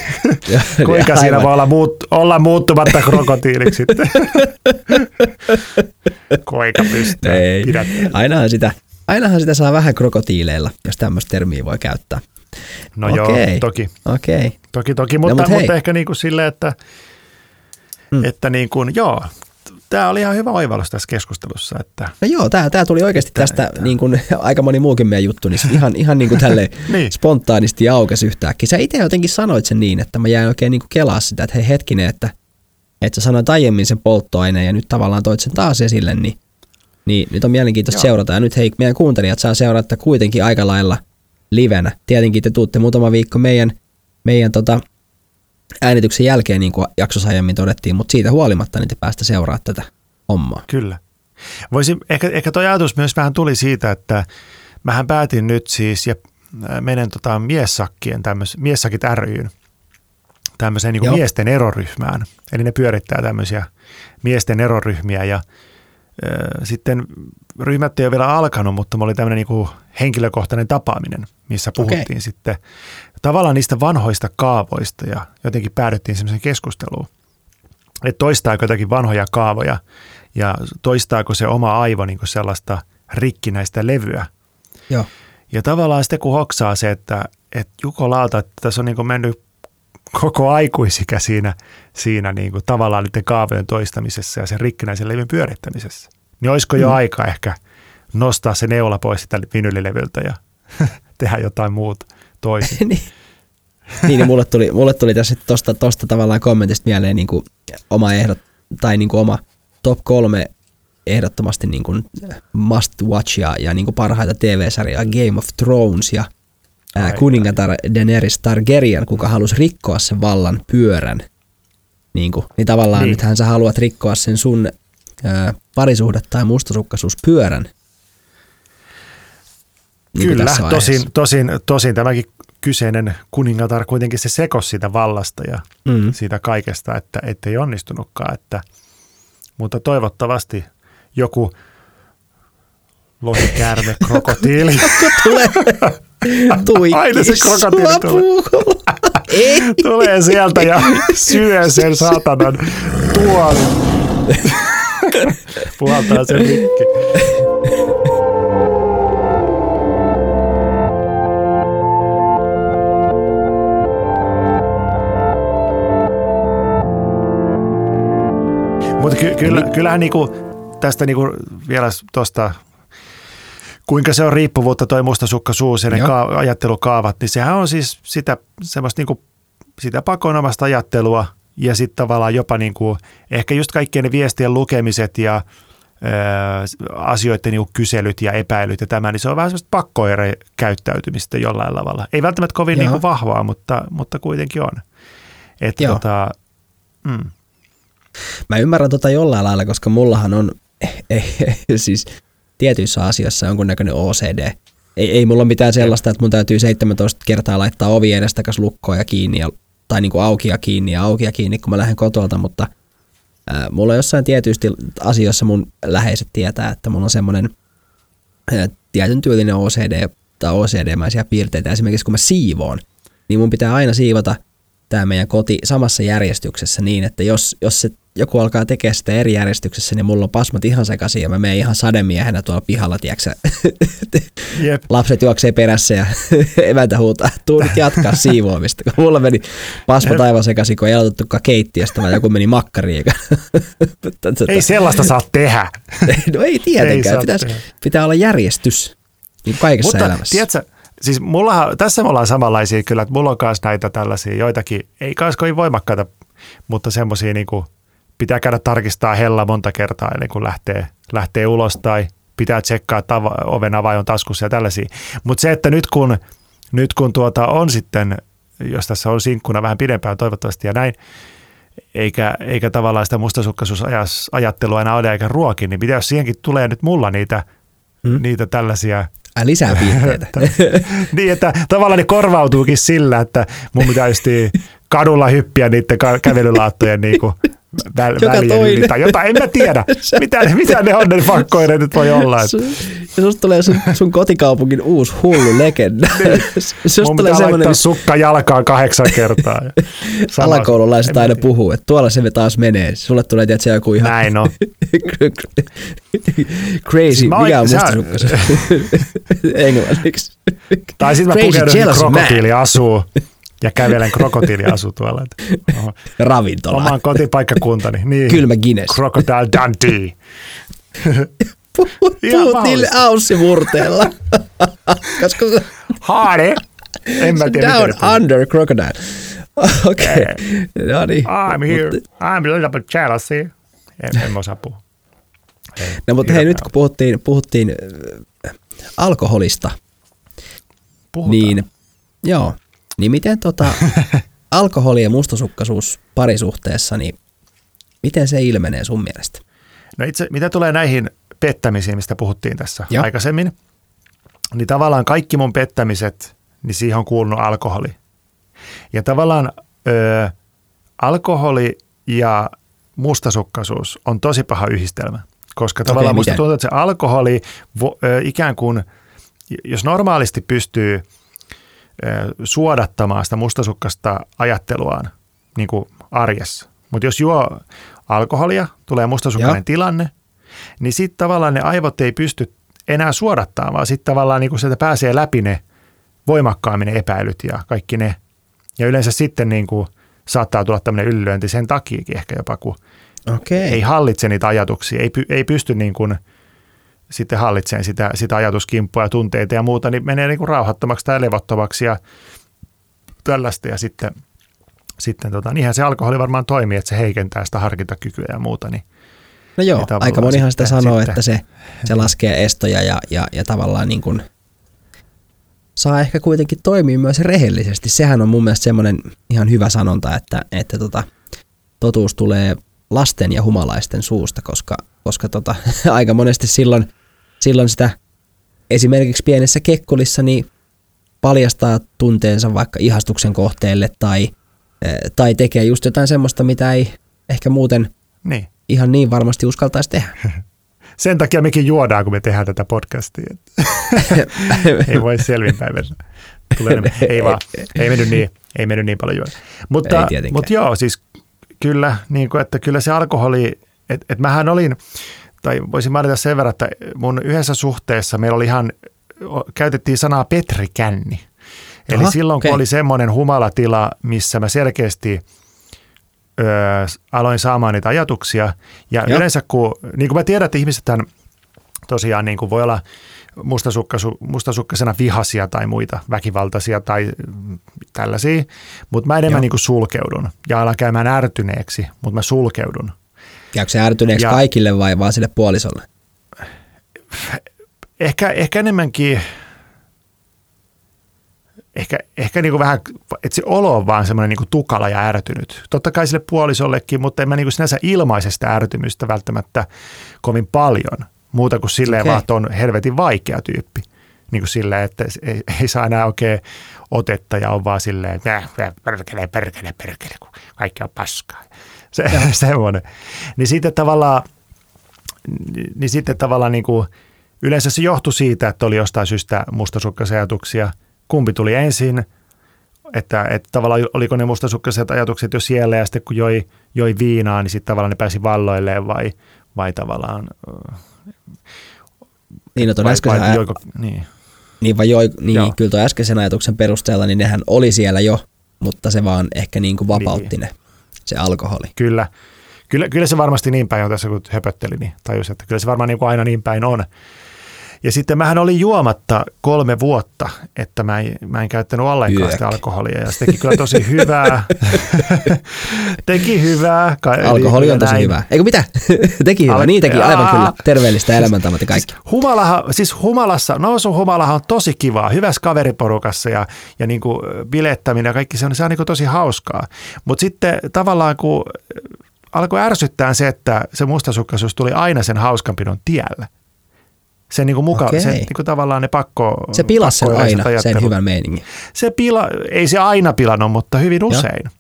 Ja- kuinka siinä aivan. voi olla, muut, olla muuttumatta krokotiiliksi sitten? Kuinka pystyy Ei. Ainahan sitä, ainahan sitä saa vähän krokotiileilla, jos tämmöistä termiä voi käyttää. No joo, Okei. toki, Okei. toki, toki mutta, mut hei. mutta ehkä niin kuin silleen, että, Mm. että niin kuin, joo, tämä oli ihan hyvä oivallus tässä keskustelussa, että No joo, tää, tää tuli oikeasti tästä, niin kuin aika moni muukin meidän juttu, niin ihan, ihan niin kuin tälleen Niin. spontaanisti aukesi yhtäkkiä. Sä itse jotenkin sanoit sen niin, että mä jäin oikein niin kuin kelaa sitä, että hei hetkinen, että, että sä sanoit aiemmin sen polttoaineen ja nyt tavallaan toit sen taas esille, niin, niin nyt on mielenkiintoista Joo. seurata. Ja nyt hei, meidän kuuntelijat saa seurata kuitenkin aika lailla livenä. Tietenkin te tuutte muutama viikko meidän, meidän tota, äänityksen jälkeen, niin kuin jaksossa aiemmin todettiin, mutta siitä huolimatta niin te päästä seuraa tätä hommaa. Kyllä. Voisin, ehkä, ehkä tuo ajatus myös vähän tuli siitä, että mähän päätin nyt siis ja äh, menen tota miessakkien, tämmöis, miessakit ryn, tämmöiseen niin miesten eroryhmään. Eli ne pyörittää tämmöisiä miesten eroryhmiä ja äh, sitten ryhmät ei ole vielä alkanut, mutta mulla oli tämmöinen niin henkilökohtainen tapaaminen, missä puhuttiin Okei. sitten tavallaan niistä vanhoista kaavoista ja jotenkin päädyttiin semmoiseen keskusteluun että toistaako jotakin vanhoja kaavoja ja toistaako se oma aivo niin sellaista rikkinäistä levyä. Joo. Ja tavallaan sitten kun hoksaa se, että, että jukolauta, että tässä on niin mennyt koko aikuisikä siinä, siinä niin kuin tavallaan niiden kaavojen toistamisessa ja sen rikkinäisen levyn pyörittämisessä. Niin olisiko jo Mm. aika ehkä nostaa se neula pois sitä vinylilevyltä ja tehdä jotain muuta toisin. niin. niin, niin mulle tuli, mulle tuli tässä tosta, tosta tavallaan kommentista mieleen niin kuin oma ehdot, tai niin kuin oma top kolme ehdottomasti niin kuin must watch ja, ja niin kuin parhaita TV-sarjoja Game of Thrones ja ää, kuningatar Daenerys Targaryen, kuka halusi rikkoa sen vallan pyörän. Niin, kuin, niin tavallaan Niin. niin. nythän sä haluat rikkoa sen sun ää, parisuhde- tai mustasukkaisuuspyörän. Niin Kyllä, tosin, tosin, tosin tämäkin kyseinen kuningatar kuitenkin se sekos siitä vallasta ja Mm. siitä kaikesta, että ettei onnistunutkaan. Että, mutta toivottavasti joku lohikäärme, krokotiili. tulee tuikki Aina se krokotiili tulee. tulee sieltä ja syö sen saatanan tuolin. Puhaltaa sen rikki. Ky- kyllä, kyllähän niinku tästä niinku vielä tuosta, kuinka se on riippuvuutta toi mustasukkaisuus ja ne ka- ajattelukaavat, niin sehän on siis sitä semmoista niinku, sitä pakonomasta ajattelua ja sitten tavallaan jopa niinku, ehkä just kaikkien ne viestien lukemiset ja ö, asioiden niinku kyselyt ja epäilyt ja tämä, niin se on vähän semmoista pakkoere-käyttäytymistä jollain tavalla. Ei välttämättä kovin Joo. niinku vahvaa, mutta, mutta kuitenkin on. Että Joo. tota, mm. Mä ymmärrän tota jollain lailla, koska mullahan on ei, siis tietyissä asioissa jonkunnäköinen OCD. Ei, ei mulla ole mitään sellaista, että mun täytyy 17 kertaa laittaa ovi edestäkäs lukkoon ja kiinni, ja, tai niin kuin auki ja kiinni ja auki ja kiinni, kun mä lähden kotolta, mutta ää, mulla jossain tietysti asioissa mun läheiset tietää, että mulla on semmoinen tietyn tyylinen OCD tai OCD-mäisiä piirteitä. Esimerkiksi kun mä siivoon, niin mun pitää aina siivota tämä meidän koti samassa järjestyksessä niin, että jos, jos se joku alkaa tekemään sitä eri järjestyksessä, niin mulla on pasmat ihan sekaisin ja mä menen ihan sademiehenä tuolla pihalla, tiedätkö Jep. Lapset juoksee perässä ja eväntä huutaa, tuu nyt jatkaa siivoamista, kun mulla meni pasma aivan sekaisin, kun ei aloitettukaan keittiöstä, vaan joku meni makkariin. ei sellaista saa tehdä. no ei tietenkään, ei Pitäis, pitää olla järjestys niin kaikessa Mutta, elämässä. Tiedätkö, siis mullahan, tässä me ollaan samanlaisia kyllä, että mulla on myös näitä tällaisia joitakin, ei kai kovin voimakkaita, mutta semmoisia niin kuin pitää käydä tarkistaa hella monta kertaa ennen kuin lähtee, lähtee ulos tai pitää tsekkaa, että oven avain on taskussa ja tällaisia. Mutta se, että nyt kun, nyt kun tuota on sitten, jos tässä on sinkkuna vähän pidempään toivottavasti ja näin, eikä, eikä tavallaan sitä mustasukkaisuusajattelua enää ole eikä ruoki, niin mitä jos siihenkin tulee nyt mulla niitä, hmm? niitä tällaisia Ää, lisää piirteitä. niin, että tavallaan ne korvautuukin sillä, että mun pitäisi kadulla hyppiä niiden kävelylaattojen niin kuin väl, välien tai jotain, en mä tiedä. Mitä, mitä ne on ne fakkoireet nyt voi olla? Että. Ja susta tulee sun, sun kotikaupungin uusi hullu legenda. Niin. Mun tulee pitää laittaa sukka jalkaan kahdeksan kertaa. Alakoululaiset aina puhuu, että tuolla se taas menee. Sulle tulee tietysti joku ihan... Näin on. Crazy, siis mikä on musta sukka Englanniksi. Tai sitten mä pukeudun krokotiiliasuun ja kävelen krokotiiliasu tuolla. Ravintola. Omaan kotipaikkakuntani. Niin. Kylmä Guinness. Crocodile Dundee. Puhut niille aussimurteella. Koska se... Haare. En mä tiedä. Down under crocodile. Okei. Okay. No niin. I'm here. I'm a little bit jealous. En, en osaa puhua. Ei, no mutta hei, nyt kun puhuttiin, puhuttiin äh, alkoholista, Puhutaan. niin joo, niin miten tota, alkoholi ja mustasukkaisuus parisuhteessa, niin miten se ilmenee sun mielestä? No itse, mitä tulee näihin pettämisiin, mistä puhuttiin tässä Joo. aikaisemmin, niin tavallaan kaikki mun pettämiset, niin siihen on kuulunut alkoholi. Ja tavallaan ö, alkoholi ja mustasukkaisuus on tosi paha yhdistelmä, koska tavallaan okay, musta tuntuu, että se alkoholi vo, ö, ikään kuin, jos normaalisti pystyy – suodattamaan sitä mustasukkasta ajatteluaan niin kuin arjessa. Mutta jos juo alkoholia, tulee mustasukkainen Joo. tilanne, niin sitten tavallaan ne aivot ei pysty enää suodattamaan, vaan sitten tavallaan niin kuin sieltä pääsee läpi ne voimakkaammin ne epäilyt ja kaikki ne. Ja yleensä sitten niin kuin saattaa tulla tämmöinen yllyönti sen takiakin ehkä jopa, kun okay. ei hallitse niitä ajatuksia, ei, ei pysty niin kuin – sitten hallitseen sitä, sitä ajatuskimppua ja tunteita ja muuta, niin menee niin kuin rauhattomaksi tai levottomaksi ja tällaista. Ja sitten, sitten tota, niinhän se alkoholi varmaan toimii, että se heikentää sitä harkintakykyä ja muuta. Niin, no joo, niin aika monihan sitä sanoo, sitten, että se, se laskee estoja ja, ja, ja tavallaan niin kuin saa ehkä kuitenkin toimia myös rehellisesti. Sehän on mun mielestä semmoinen ihan hyvä sanonta, että, että tota, totuus tulee lasten ja humalaisten suusta, koska, koska tota, aika monesti silloin – silloin sitä esimerkiksi pienessä kekkulissa niin paljastaa tunteensa vaikka ihastuksen kohteelle tai, eh, tai tekee just jotain semmoista, mitä ei ehkä muuten niin. ihan niin varmasti uskaltaisi tehdä. Sen takia mekin juodaan, kun me tehdään tätä podcastia. ei voi selvinpäin ei vaan, ei mennyt niin, ei mennyt niin paljon juoda. Mutta, mutta joo, siis kyllä, niin kuin, että kyllä se alkoholi, että et mähän olin, tai voisin mainita sen verran, että mun yhdessä suhteessa meillä oli ihan, käytettiin sanaa petrikänni. Eli Aha, silloin, okay. kun oli semmoinen humalatila, missä mä selkeästi ö, aloin saamaan niitä ajatuksia. Ja Joo. yleensä, kun, niin kuin mä tiedän, että ihmiset tosiaan niin kuin voi olla mustasukkasu, mustasukkaisena vihasia tai muita väkivaltaisia tai tällaisia, mutta mä enemmän niin kuin sulkeudun ja alan käymään ärtyneeksi, mutta mä sulkeudun. Käykö se ärtyneeksi ja, kaikille vai vaan sille puolisolle? Ehkä, ehkä enemmänkin, ehkä, ehkä niin kuin vähän, että se olo on vaan semmoinen niin kuin tukala ja ärtynyt. Totta kai sille puolisollekin, mutta en mä niin kuin sinänsä ilmaise sitä ärtymystä välttämättä kovin paljon. Muuta kuin silleen okay. vaan, että on helvetin vaikea tyyppi. Niin kuin silleen, että ei, ei saa enää oikein otetta ja on vaan silleen, että perkele, perkele, perkele, kun kaikki on paskaa. Se, semmoinen. Niin sitten tavallaan, niin sitten tavallaan niin kuin, yleensä se johtui siitä, että oli jostain syystä mustasukkaisia ajatuksia. Kumpi tuli ensin, että, että tavallaan oliko ne mustasukkaiset ajatukset jo siellä ja sitten kun joi, joi viinaa, niin sitten tavallaan ne pääsi valloilleen vai, vai tavallaan... Niin, no vai, vai, joiko, niin. Niin, vai joi, niin Joo. kyllä tuon äskeisen ajatuksen perusteella, niin nehän oli siellä jo, mutta se vaan ehkä niin kuin vapautti niin. ne, se alkoholi. Kyllä. Kyllä, kyllä se varmasti niin päin on tässä, kun höpötteli, niin tajusin, että kyllä se varmaan niin kuin aina niin päin on. Ja sitten mähän olin juomatta kolme vuotta, että mä en, mä en käyttänyt ollenkaan sitä alkoholia ja se teki kyllä tosi hyvää. teki hyvää. Alkoholi on tosi näin. hyvää. Eikö mitä? teki hyvää. Al- niin teki aivan kyllä. Terveellistä elämäntavat ja kaikki. Siis, humalaha, siis humalassa, nousu humalahan on tosi kivaa. Hyvässä kaveriporukassa ja, ja niin kuin bilettäminen ja kaikki se on, se on niin kuin tosi hauskaa. Mutta sitten tavallaan kun alkoi ärsyttää se, että se mustasukkaisuus tuli aina sen hauskanpidon tielle – se niin kuin muka, okay. se niin kuin tavallaan ne pakko... Se pilasi sen aina, ajattelu. sen hyvän meiningin. Se pila, ei se aina pilannut, mutta hyvin usein. Ja,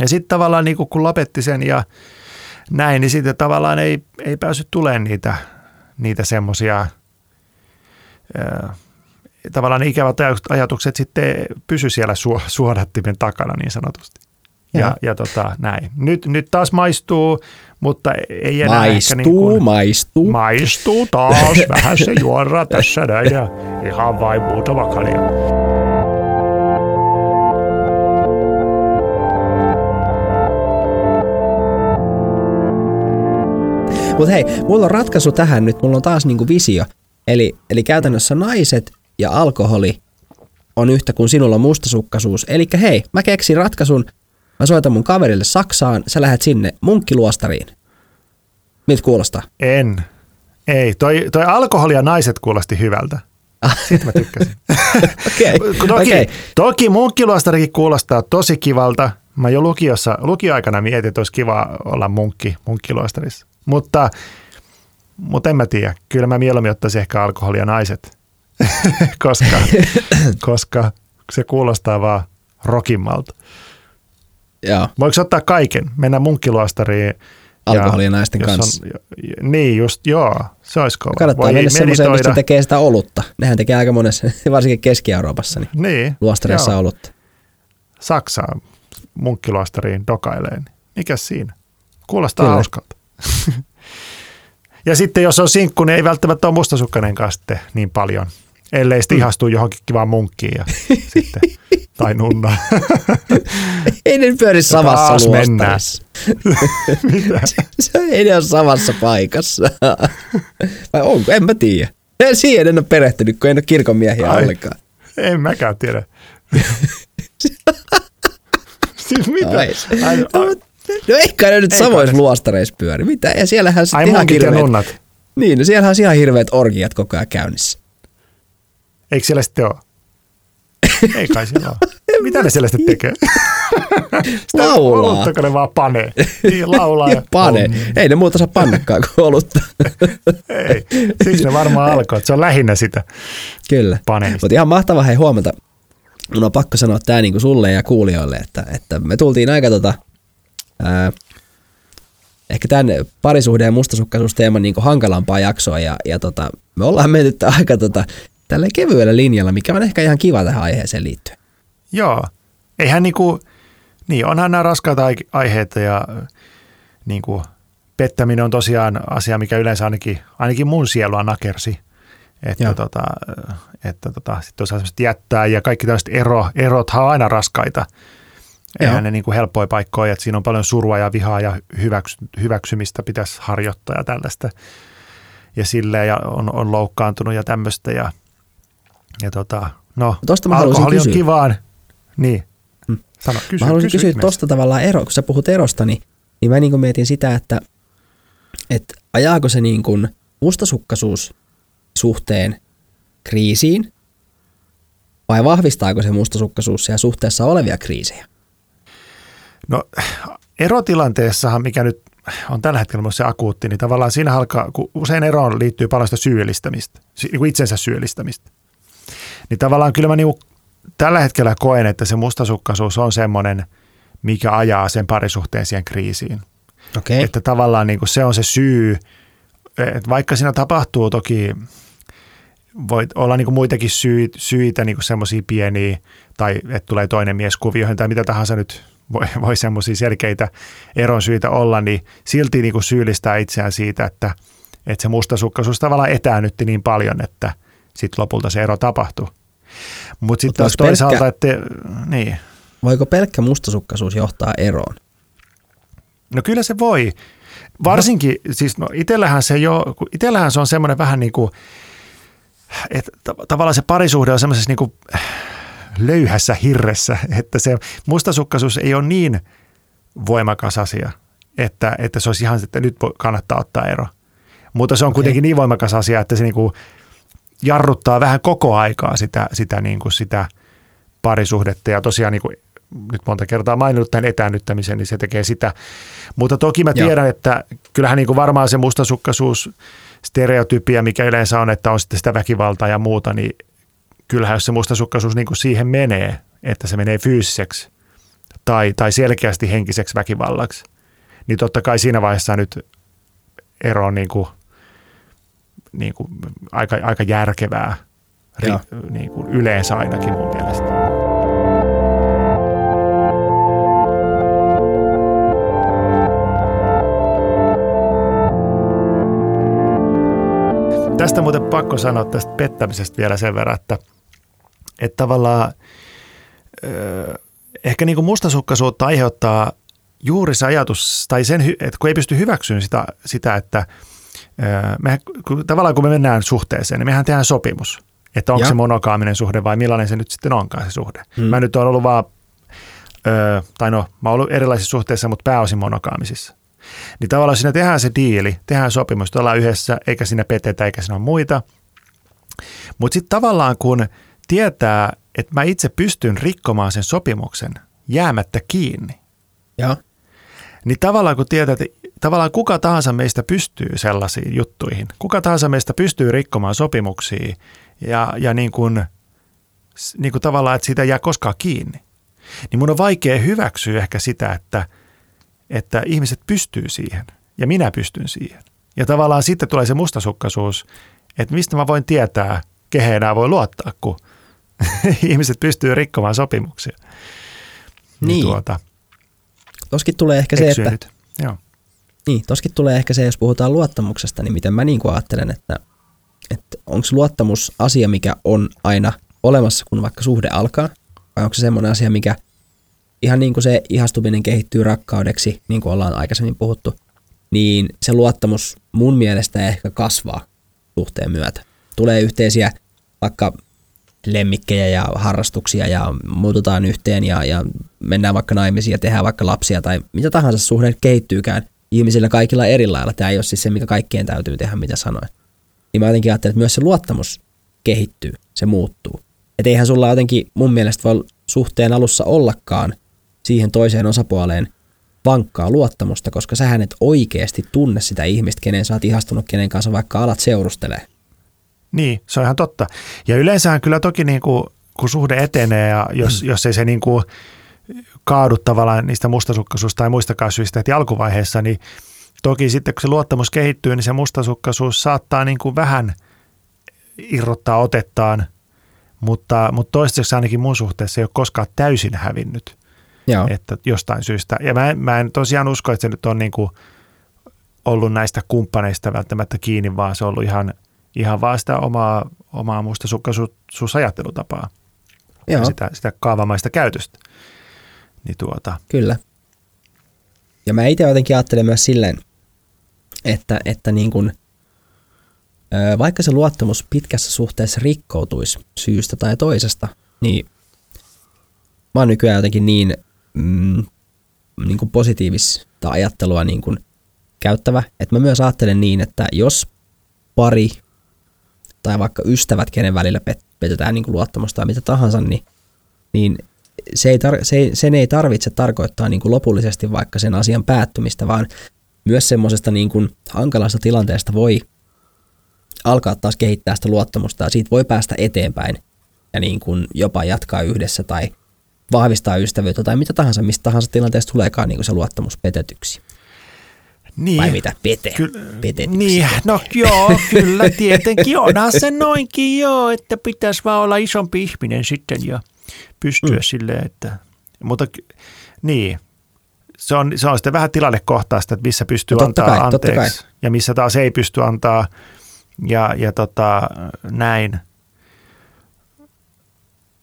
ja sitten tavallaan niin kuin, kun lopetti sen ja näin, niin sitten tavallaan ei, ei päässyt tulemaan niitä, niitä semmoisia tavallaan ikävät ajatukset sitten pysy siellä su, suodattimen takana niin sanotusti. Ja, ja, ja tota, näin. Nyt, nyt taas maistuu, mutta ei enää maistuu, ehkä niin kuin, maistuu. Maistuu taas, vähän se juora tässä näin ja ihan vain muutama kalja. Mutta hei, mulla on ratkaisu tähän nyt, mulla on taas niinku visio. Eli, eli käytännössä naiset ja alkoholi on yhtä kuin sinulla mustasukkaisuus. Eli hei, mä keksin ratkaisun, Mä soitan mun kaverille Saksaan, sä lähdet sinne munkkiluostariin. Miltä kuulostaa? En. Ei, toi, toi alkoholi ja naiset kuulosti hyvältä. Sitten mä tykkäsin. okay. toki, okay. toki munkkiluostarikin kuulostaa tosi kivalta. Mä jo lukiossa, lukioaikana mietin, että olisi kiva olla munkki munkkiluostarissa. Mutta, mutta en mä tiedä. Kyllä mä mieluummin ottaisin ehkä alkoholia naiset, koska, koska se kuulostaa vaan rokimmalta. Joo. Voiko ottaa kaiken? Mennä munkkiluostariin. Alkoholia ja naisten kanssa. On, niin, just, joo. Se olisi kova. Kannattaa Voi mennä semmoiseen, mistä tekee sitä olutta. Nehän tekee aika monessa, varsinkin Keski-Euroopassa, niin, niin luostarissa joo. olutta. Saksaan munkkiluostariin dokaileen. Mikä siinä? Kuulostaa Kyllä. hauskalta. ja sitten jos on sinkku, niin ei välttämättä ole mustasukkainen kanssa niin paljon. Ellei sitten mm. ihastu johonkin kivaan munkkiin ja sitten, tai nunna. ei ne pyöri samassa luostarissa. ei ne ole samassa paikassa. Vai onko? En mä tiedä. Siihen en ole perehtynyt, kun en ole kirkon miehiä Ai, ollenkaan. En mäkään tiedä. siis mitä? Ai, ai, ai. No ehkä ne nyt samoissa luostareissa pyöri. Mitä? Ja siellähän sitten ihan hirveet, nunnat. Niin, no siellähän on ihan hirveät orgiat koko ajan käynnissä. Eikö siellä sitten ole? Ei kai siellä ole. Mitä ne siellä sitten tekee? Sitä laulaa. Oluttako ne vaan panee? Niin, laulaa. ja panee. On. Ei ne muuta saa pannakaan kuin olutta. Ei, siksi ne varmaan alkoi, että se on lähinnä sitä Kyllä. Mutta ihan mahtava hei huomenta. Mun on pakko sanoa tämä niinku sulle ja kuulijoille, että, että me tultiin aika tota, ää, ehkä tämän parisuhde- ja mustasukkaisuusteeman niinku hankalampaa jaksoa ja, ja tota, me ollaan menty aika tota, tällä kevyellä linjalla, mikä on ehkä ihan kiva tähän aiheeseen liittyen. Joo. Eihän niinku, niin onhan nämä raskaita aiheita ja niinku, pettäminen on tosiaan asia, mikä yleensä ainakin, ainakin mun sielua nakersi. Että, tota, että tota, sitten on jättää ja kaikki tällaiset ero, erothan on aina raskaita. Eihän Joo. ne niin kuin helppoja paikkoja, että siinä on paljon surua ja vihaa ja hyväksy, hyväksymistä pitäisi harjoittaa ja tällaista. Ja silleen ja on, on loukkaantunut ja tämmöistä ja ja tota, no, Tosta mä alkoholi on kivaan. Niin, hmm. sano, kysy, Mä haluaisin kysyä tuosta tavallaan ero, kun sä puhut erosta, niin, niin mä niin kuin mietin sitä, että, että ajaako se niin kuin mustasukkaisuus suhteen kriisiin vai vahvistaako se mustasukkaisuus siellä suhteessa olevia kriisejä? No erotilanteessahan, mikä nyt on tällä hetkellä se akuutti, niin tavallaan siinä alkaa, kun usein eroon liittyy paljon sitä syyllistämistä, niin kuin itsensä syyllistämistä. Niin tavallaan kyllä mä niin tällä hetkellä koen, että se mustasukkaisuus on semmoinen, mikä ajaa sen parisuhteen siihen kriisiin. Okay. Että tavallaan niin kuin se on se syy, että vaikka siinä tapahtuu toki, voi olla niin muitakin syitä, syitä niin semmoisia pieniä, tai että tulee toinen mies kuvioihin tai mitä tahansa nyt voi, voi semmoisia selkeitä eron syitä olla, niin silti niin syyllistää itseään siitä, että, että se mustasukkaisuus tavallaan etäännytti niin paljon, että sitten lopulta se ero tapahtui. Mutta sitten taas toisaalta, pelkkä, että niin. Voiko pelkkä mustasukkaisuus johtaa eroon? No kyllä se voi. Varsinkin, no. siis no itsellähän se jo, itsellähän se on semmoinen vähän niin kuin, että tavallaan se parisuhde on semmoisessa niin kuin löyhässä hirressä, että se mustasukkaisuus ei ole niin voimakas asia, että, että se olisi ihan, että nyt kannattaa ottaa ero. Mutta se on okay. kuitenkin niin voimakas asia, että se niin kuin jarruttaa vähän koko aikaa sitä, sitä, niin kuin sitä parisuhdetta ja tosiaan niin kuin nyt monta kertaa maininnut tämän etäännyttämisen, niin se tekee sitä. Mutta toki mä tiedän, Joo. että kyllähän niin kuin varmaan se mustasukkaisuus, stereotypia, mikä yleensä on, että on sitten sitä väkivaltaa ja muuta, niin kyllähän jos se mustasukkaisuus niin kuin siihen menee, että se menee fyysiseksi tai, tai selkeästi henkiseksi väkivallaksi, niin totta kai siinä vaiheessa nyt ero on niin kuin, niin kuin aika, aika järkevää ri, niin kuin yleensä ainakin mun mielestä. Tästä muuten pakko sanoa tästä pettämisestä vielä sen verran, että – että tavallaan ehkä niin kuin mustasukkaisuutta aiheuttaa juuri se ajatus, tai sen, että kun ei pysty hyväksyä sitä, sitä että me, kun, tavallaan kun me mennään suhteeseen, niin mehän tehdään sopimus, että onko ja. se monokaaminen suhde vai millainen se nyt sitten onkaan se suhde. Hmm. Mä nyt olen ollut vaan, ö, tai no mä oon ollut erilaisissa suhteissa, mutta pääosin monokaamisissa. Niin tavallaan siinä tehdään se diili, tehdään sopimus, ollaan yhdessä, eikä siinä petetä, eikä siinä ole muita. Mutta sitten tavallaan kun – tietää, että mä itse pystyn rikkomaan sen sopimuksen jäämättä kiinni. Ja. Niin tavallaan kun tietää, että tavallaan kuka tahansa meistä pystyy sellaisiin juttuihin, kuka tahansa meistä pystyy rikkomaan sopimuksia ja, ja niin kuin, niin kuin tavallaan, että siitä ei jää koskaan kiinni. Niin mun on vaikea hyväksyä ehkä sitä, että, että ihmiset pystyy siihen ja minä pystyn siihen. Ja tavallaan sitten tulee se mustasukkaisuus, että mistä mä voin tietää, kehen enää voi luottaa, kun – ihmiset pystyy rikkomaan sopimuksia. Niin. niin. Tuota, toskin tulee ehkä se, että... Nyt. Joo. Niin, toskin tulee ehkä se, jos puhutaan luottamuksesta, niin miten mä niin kuin ajattelen, että, että onko luottamus asia, mikä on aina olemassa, kun vaikka suhde alkaa, vai onko se semmoinen asia, mikä ihan niin kuin se ihastuminen kehittyy rakkaudeksi, niin kuin ollaan aikaisemmin puhuttu, niin se luottamus mun mielestä ehkä kasvaa suhteen myötä. Tulee yhteisiä vaikka lemmikkejä ja harrastuksia ja muututaan yhteen ja, ja mennään vaikka naimisiin ja tehdään vaikka lapsia tai mitä tahansa suhde kehittyykään ihmisillä kaikilla eri lailla. Tämä ei ole siis se, mikä kaikkien täytyy tehdä, mitä sanoin. Niin mä jotenkin ajattelen, että myös se luottamus kehittyy, se muuttuu. Että eihän sulla jotenkin mun mielestä voi suhteen alussa ollakaan siihen toiseen osapuoleen vankkaa luottamusta, koska sä et oikeasti tunne sitä ihmistä, kenen sä oot ihastunut, kenen kanssa vaikka alat seurustelee. Niin, se on ihan totta. Ja yleensähän kyllä toki niin kuin, kun suhde etenee ja jos, mm. jos ei se niin kuin kaadu tavallaan niistä mustasukkaisuus tai muistakaan syistä että alkuvaiheessa, niin toki sitten kun se luottamus kehittyy, niin se mustasukkaisuus saattaa niin kuin vähän irrottaa otettaan, mutta, mutta toistaiseksi ainakin mun suhteessa ei ole koskaan täysin hävinnyt. Joo. Että jostain syystä. Ja mä, mä en tosiaan usko, että se nyt on niin kuin ollut näistä kumppaneista välttämättä kiinni, vaan se on ollut ihan – ihan vaan sitä omaa, omaa mustasukkaisuusajattelutapaa Joo. ja sitä, sitä kaavamaista käytöstä. Niin tuota. Kyllä. Ja mä itse jotenkin ajattelen myös silleen, että, että niin kun, vaikka se luottamus pitkässä suhteessa rikkoutuisi syystä tai toisesta, niin mä oon nykyään jotenkin niin, mm, niin kuin positiivista ajattelua niin kuin käyttävä, että mä myös ajattelen niin, että jos pari tai vaikka ystävät, kenen välillä pet- petetään niin kuin luottamusta tai mitä tahansa, niin, niin se ei tar- se ei, sen ei tarvitse tarkoittaa niin kuin lopullisesti vaikka sen asian päättymistä, vaan myös semmoisesta niin kuin hankalasta tilanteesta voi alkaa taas kehittää sitä luottamusta ja siitä voi päästä eteenpäin ja niin kuin jopa jatkaa yhdessä tai vahvistaa ystävyyttä tai mitä tahansa, mistä tahansa tilanteesta tuleekaan niin kuin se luottamus petetyksi. Niin. Vai mitä? Pete. Ky- Petetyksi. Niin, no joo, kyllä tietenkin onhan se noinkin joo, että pitäisi vaan olla isompi ihminen sitten ja pystyä mm. silleen, että, mutta niin, se on, se on sitten vähän tilannekohtaista, että missä pystyy No antaa kai, anteeksi ja missä taas ei pysty antaa ja, ja tota, näin,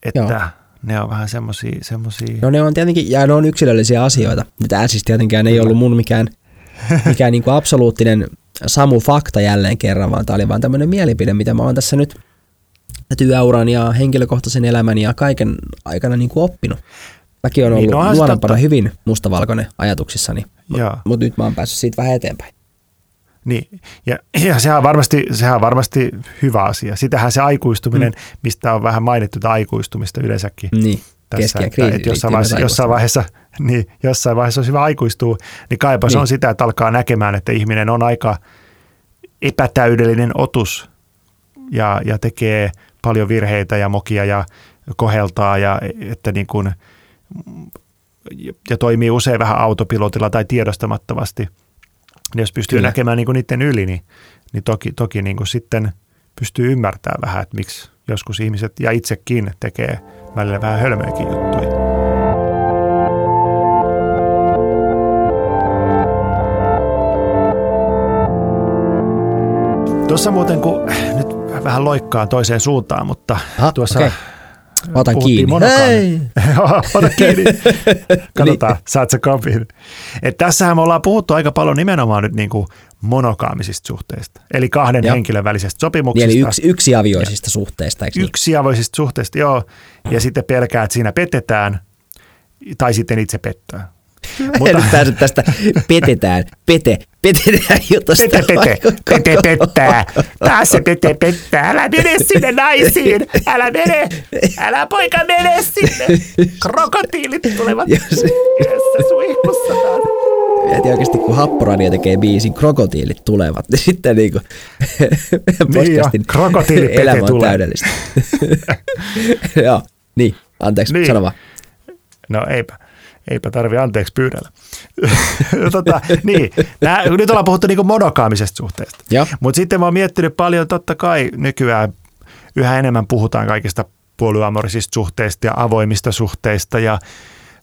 että Joo. ne on vähän semmoisia, semmosia, No ne on tietenkin, ja ne on yksilöllisiä asioita. Tämä siis tietenkään ei ollut mun mikään, mikään niin kuin absoluuttinen samu fakta jälleen kerran, vaan tämä oli vaan tämmöinen mielipide, mitä mä oon tässä nyt työuran ja henkilökohtaisen elämän ja kaiken aikana niin kuin oppinut. Mäkin on Niin, ollut niin, se nuorempana totta. hyvin mustavalkoinen ajatuksissani, mutta nyt mä oon päässyt siitä vähän eteenpäin. Niin, ja, ja sehän, on varmasti, sehän on varmasti hyvä asia. Sitähän se aikuistuminen, mm. mistä on vähän mainittu tätä aikuistumista yleensäkin. Niin, Tässä, että, että jossain, vaiheessa, jossain, vaiheessa, niin, jossain vaiheessa olisi hyvä aikuistua, niin kaipa se Niin. on sitä, että alkaa näkemään, että ihminen on aika epätäydellinen otus ja, ja tekee paljon virheitä ja mokia ja koheltaa ja että niin kuin, ja toimii usein vähän autopilotilla tai tiedostamattomasti. Niin jos pystyy Kyllä. näkemään niin kuin niiden yli, niin, niin toki, toki niin kuin sitten pystyy ymmärtämään vähän, että miksi joskus ihmiset ja itsekin tekee välillä vähän hölmöikin juttuja. Tuossa muuten, kun nyt vähän loikkaa toiseen suuntaan, mutta Aha, tuossa okei. Mä otan puhuttiin kiinni. monokaami- Hei! Ota kiinni. Katsotaan, saat sä kopin. Et tässähän me ollaan puhuttu aika paljon nimenomaan nyt niin kuin monokaamisista suhteista. Eli kahden Joo. henkilön välisestä Niin, sopimuksista. eli yksi, yksiavioisista suhteista, eikö niin? Yksiavoisista suhteista, joo. Ja sitten pelkää, että siinä petetään tai sitten itse pettää. Mutta... Nyt pääset tästä petetään, pete, petetään jutusta. Pete, pete, pete pettää. Taas se pete pettää. Älä mene sinne naisiin. Älä mene. Älä poika mene sinne. Krokotiilit tulevat. Jos- Yhdessä suihkussa taas. Mietin oikeasti, kun Happoradio tekee biisin Krokotiilit tulevat, niin sitten niinku podcastin jo, krokotiilipete elämä on tulee. täydellistä. Joo, niin, anteeksi, Niin. sano vaan. No eipä, eipä tarvi anteeksi pyydellä. tota, niin, nää, nyt ollaan puhuttu niinku monokaamisesta suhteesta. Mutta sitten mä oon miettinyt paljon, totta kai nykyään yhä enemmän puhutaan kaikista polyamorisista suhteista ja avoimista suhteista ja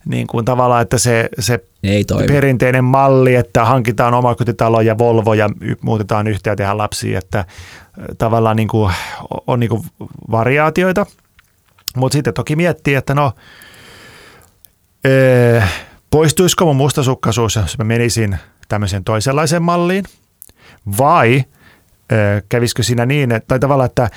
niin kuin tavallaan, että se, se Ei toimi. perinteinen malli, että hankitaan omakotitalo ja Volvo ja muutetaan yhteen ja tehdään lapsia, että äh, tavallaan niin kuin, on niin kuin variaatioita. Mutta sitten toki miettii, että no, ee, poistuisiko mun mustasukkaisuus, jos mä menisin tämmöiseen toisenlaiseen malliin, vai ee, kävisikö siinä niin, että, tai tavallaan, että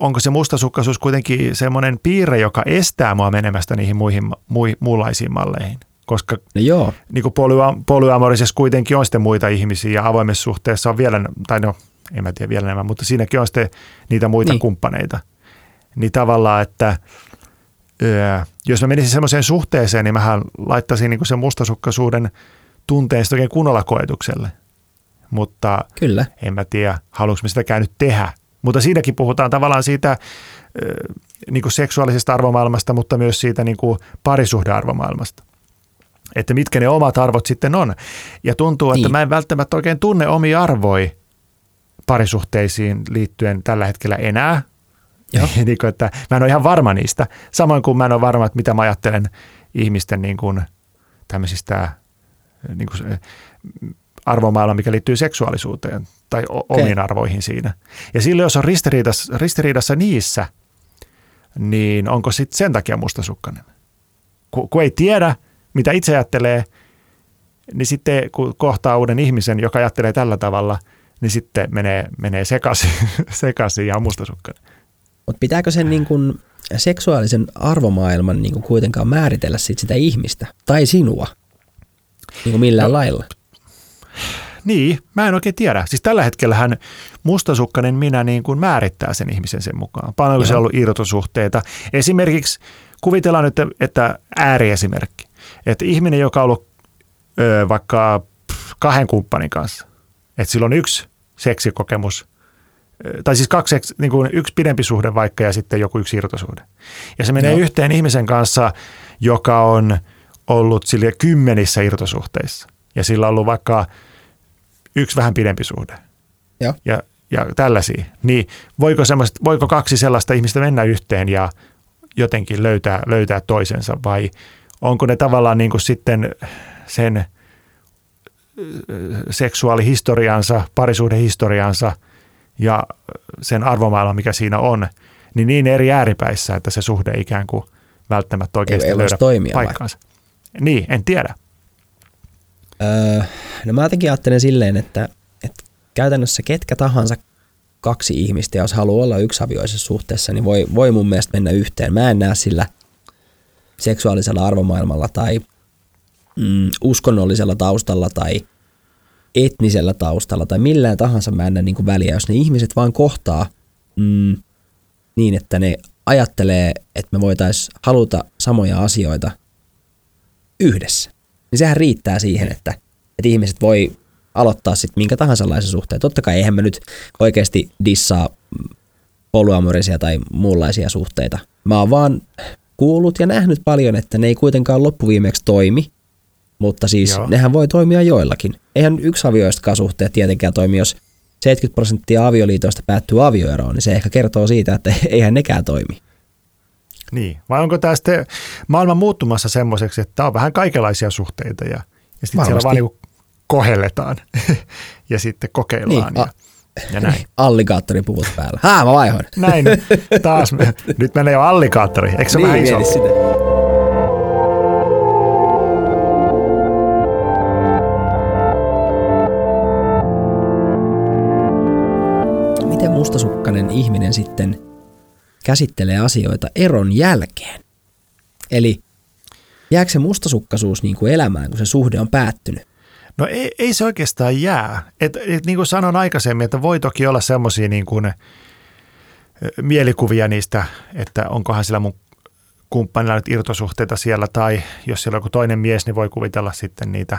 onko se mustasukkaisuus kuitenkin semmoinen piirre, joka estää mua menemästä niihin muihin, mui, muunlaisiin malleihin, koska No joo, niin kuin polya, polyamorisessa kuitenkin on sitten muita ihmisiä ja avoimessa suhteessa on vielä, tai no en mä tiedä vielä enemmän, mutta siinäkin on sitten niitä muita Niin. kumppaneita. Niin tavallaan, että jos mä menisin semmoiseen suhteeseen, niin mähän laittaisin niin sen mustasukkaisuuden tunteen oikein kunnolla koetukselle. Mutta kyllä. en mä tiedä, haluanko me sitäkään nyt tehdä. Mutta siinäkin puhutaan tavallaan siitä niin kuin seksuaalisesta arvomaailmasta, mutta myös siitä niin kuin parisuhdearvomaailmasta. Että mitkä ne omat arvot sitten on. Ja tuntuu, että Niin. mä en välttämättä oikein tunne omia arvoja parisuhteisiin liittyen tällä hetkellä enää. Niin kuin, että mä en ole ihan varma niistä. Samoin kuin mä en ole varma, että mitä mä ajattelen ihmisten niin kuin tämmöisistä niin kuin, se- arvomaailma, mikä liittyy seksuaalisuuteen tai o- Okei. omiin arvoihin siinä. Ja silloin, jos on ristiriidassa, ristiriidassa niissä, niin onko sitten sen takia mustasukkainen? Kun, kun ei tiedä, mitä itse ajattelee, niin sitten kun kohtaa uuden ihmisen, joka ajattelee tällä tavalla, niin sitten menee, menee sekaisin, sekaisin ja on mustasukkainen. Mutta pitääkö sen niin kun seksuaalisen arvomaailman niin kun kuitenkaan määritellä sit sitä ihmistä tai sinua niin kuin millään No, lailla? Niin, mä en oikein tiedä. Siis tällä hetkellähän mustasukkainen minä niin kuin määrittää sen ihmisen sen mukaan. Paljonko se on ollut irtosuhteita. Esimerkiksi kuvitellaan nyt, että ääriesimerkki. Että ihminen, joka on ollut ö, vaikka kahden kumppanin kanssa, että sillä on yksi seksikokemus, tai siis kaksi, niin kuin yksi pidempi suhde vaikka ja sitten joku yksi irtosuhde. Ja se menee Joo. yhteen ihmisen kanssa, joka on ollut sille kymmenissä irtosuhteissa. Ja sillä on ollut vaikka yksi vähän pidempi suhde. Joo. Ja, ja tällaisia. Niin voiko, voiko kaksi sellaista ihmistä mennä yhteen ja jotenkin löytää, löytää toisensa vai onko ne tavallaan niin kuin sitten sen seksuaalihistoriansa, parisuhdehistoriansa ja sen arvomaailman, mikä siinä on, niin niin eri ääripäissä, että se suhde ikään kuin välttämättä oikeasti ei, ei löydä toimia paikkaansa. Vai? Niin, en tiedä. Öö, no mä jotenkin ajattelen silleen, että, että käytännössä ketkä tahansa kaksi ihmistä, jos haluaa olla yksiavioisessa suhteessa, niin voi, voi mun mielestä mennä yhteen. Mä en näe sillä seksuaalisella arvomaailmalla tai mm, uskonnollisella taustalla tai etnisellä taustalla tai millään tahansa mä en niin väliä, jos ne ihmiset vaan kohtaa mm, niin, että ne ajattelee, että me voitaisiin haluta samoja asioita yhdessä. Niin sehän riittää siihen, että, että ihmiset voi aloittaa sitten minkä tahansa laisen suhteen. Totta kai eihän mä nyt oikeasti dissaa poluamorisia tai muunlaisia suhteita. Mä oon vaan kuullut ja nähnyt paljon, että ne ei kuitenkaan loppuviimeksi toimi, mutta siis Joo. nehän voi toimia joillakin. Eihän yksi avioistakaan suhteet tietenkään toimi, jos 70 prosenttia avioliitoista päättyy avioeroon, niin se ehkä kertoo siitä, että eihän nekään toimi. Niin, vai onko tämä sitten maailman muuttumassa semmoiseksi, että tämä on vähän kaikenlaisia suhteita ja, ja sitten siellä vaan niin kohelletaan ja sitten kokeillaan. Niin, ja, ja näin. Alligaattoripuvut päällä. Haa, mä vaihoin. Näin, taas. Me, nyt menee jo alligaattori. Eikö se niin, vähän iso? Sitä. Mustasukkainen ihminen sitten käsittelee asioita eron jälkeen? Eli jääkö se mustasukkaisuus niin kuin elämään, kun se suhde on päättynyt? No ei, ei se oikeastaan jää. Et, et, niin kuin sanoin aikaisemmin, että voi toki olla semmoisia niin kuin, mielikuvia niistä, että onkohan sillä mun kumppanilla nyt irtosuhteita siellä, tai jos siellä on joku toinen mies, niin voi kuvitella sitten niitä,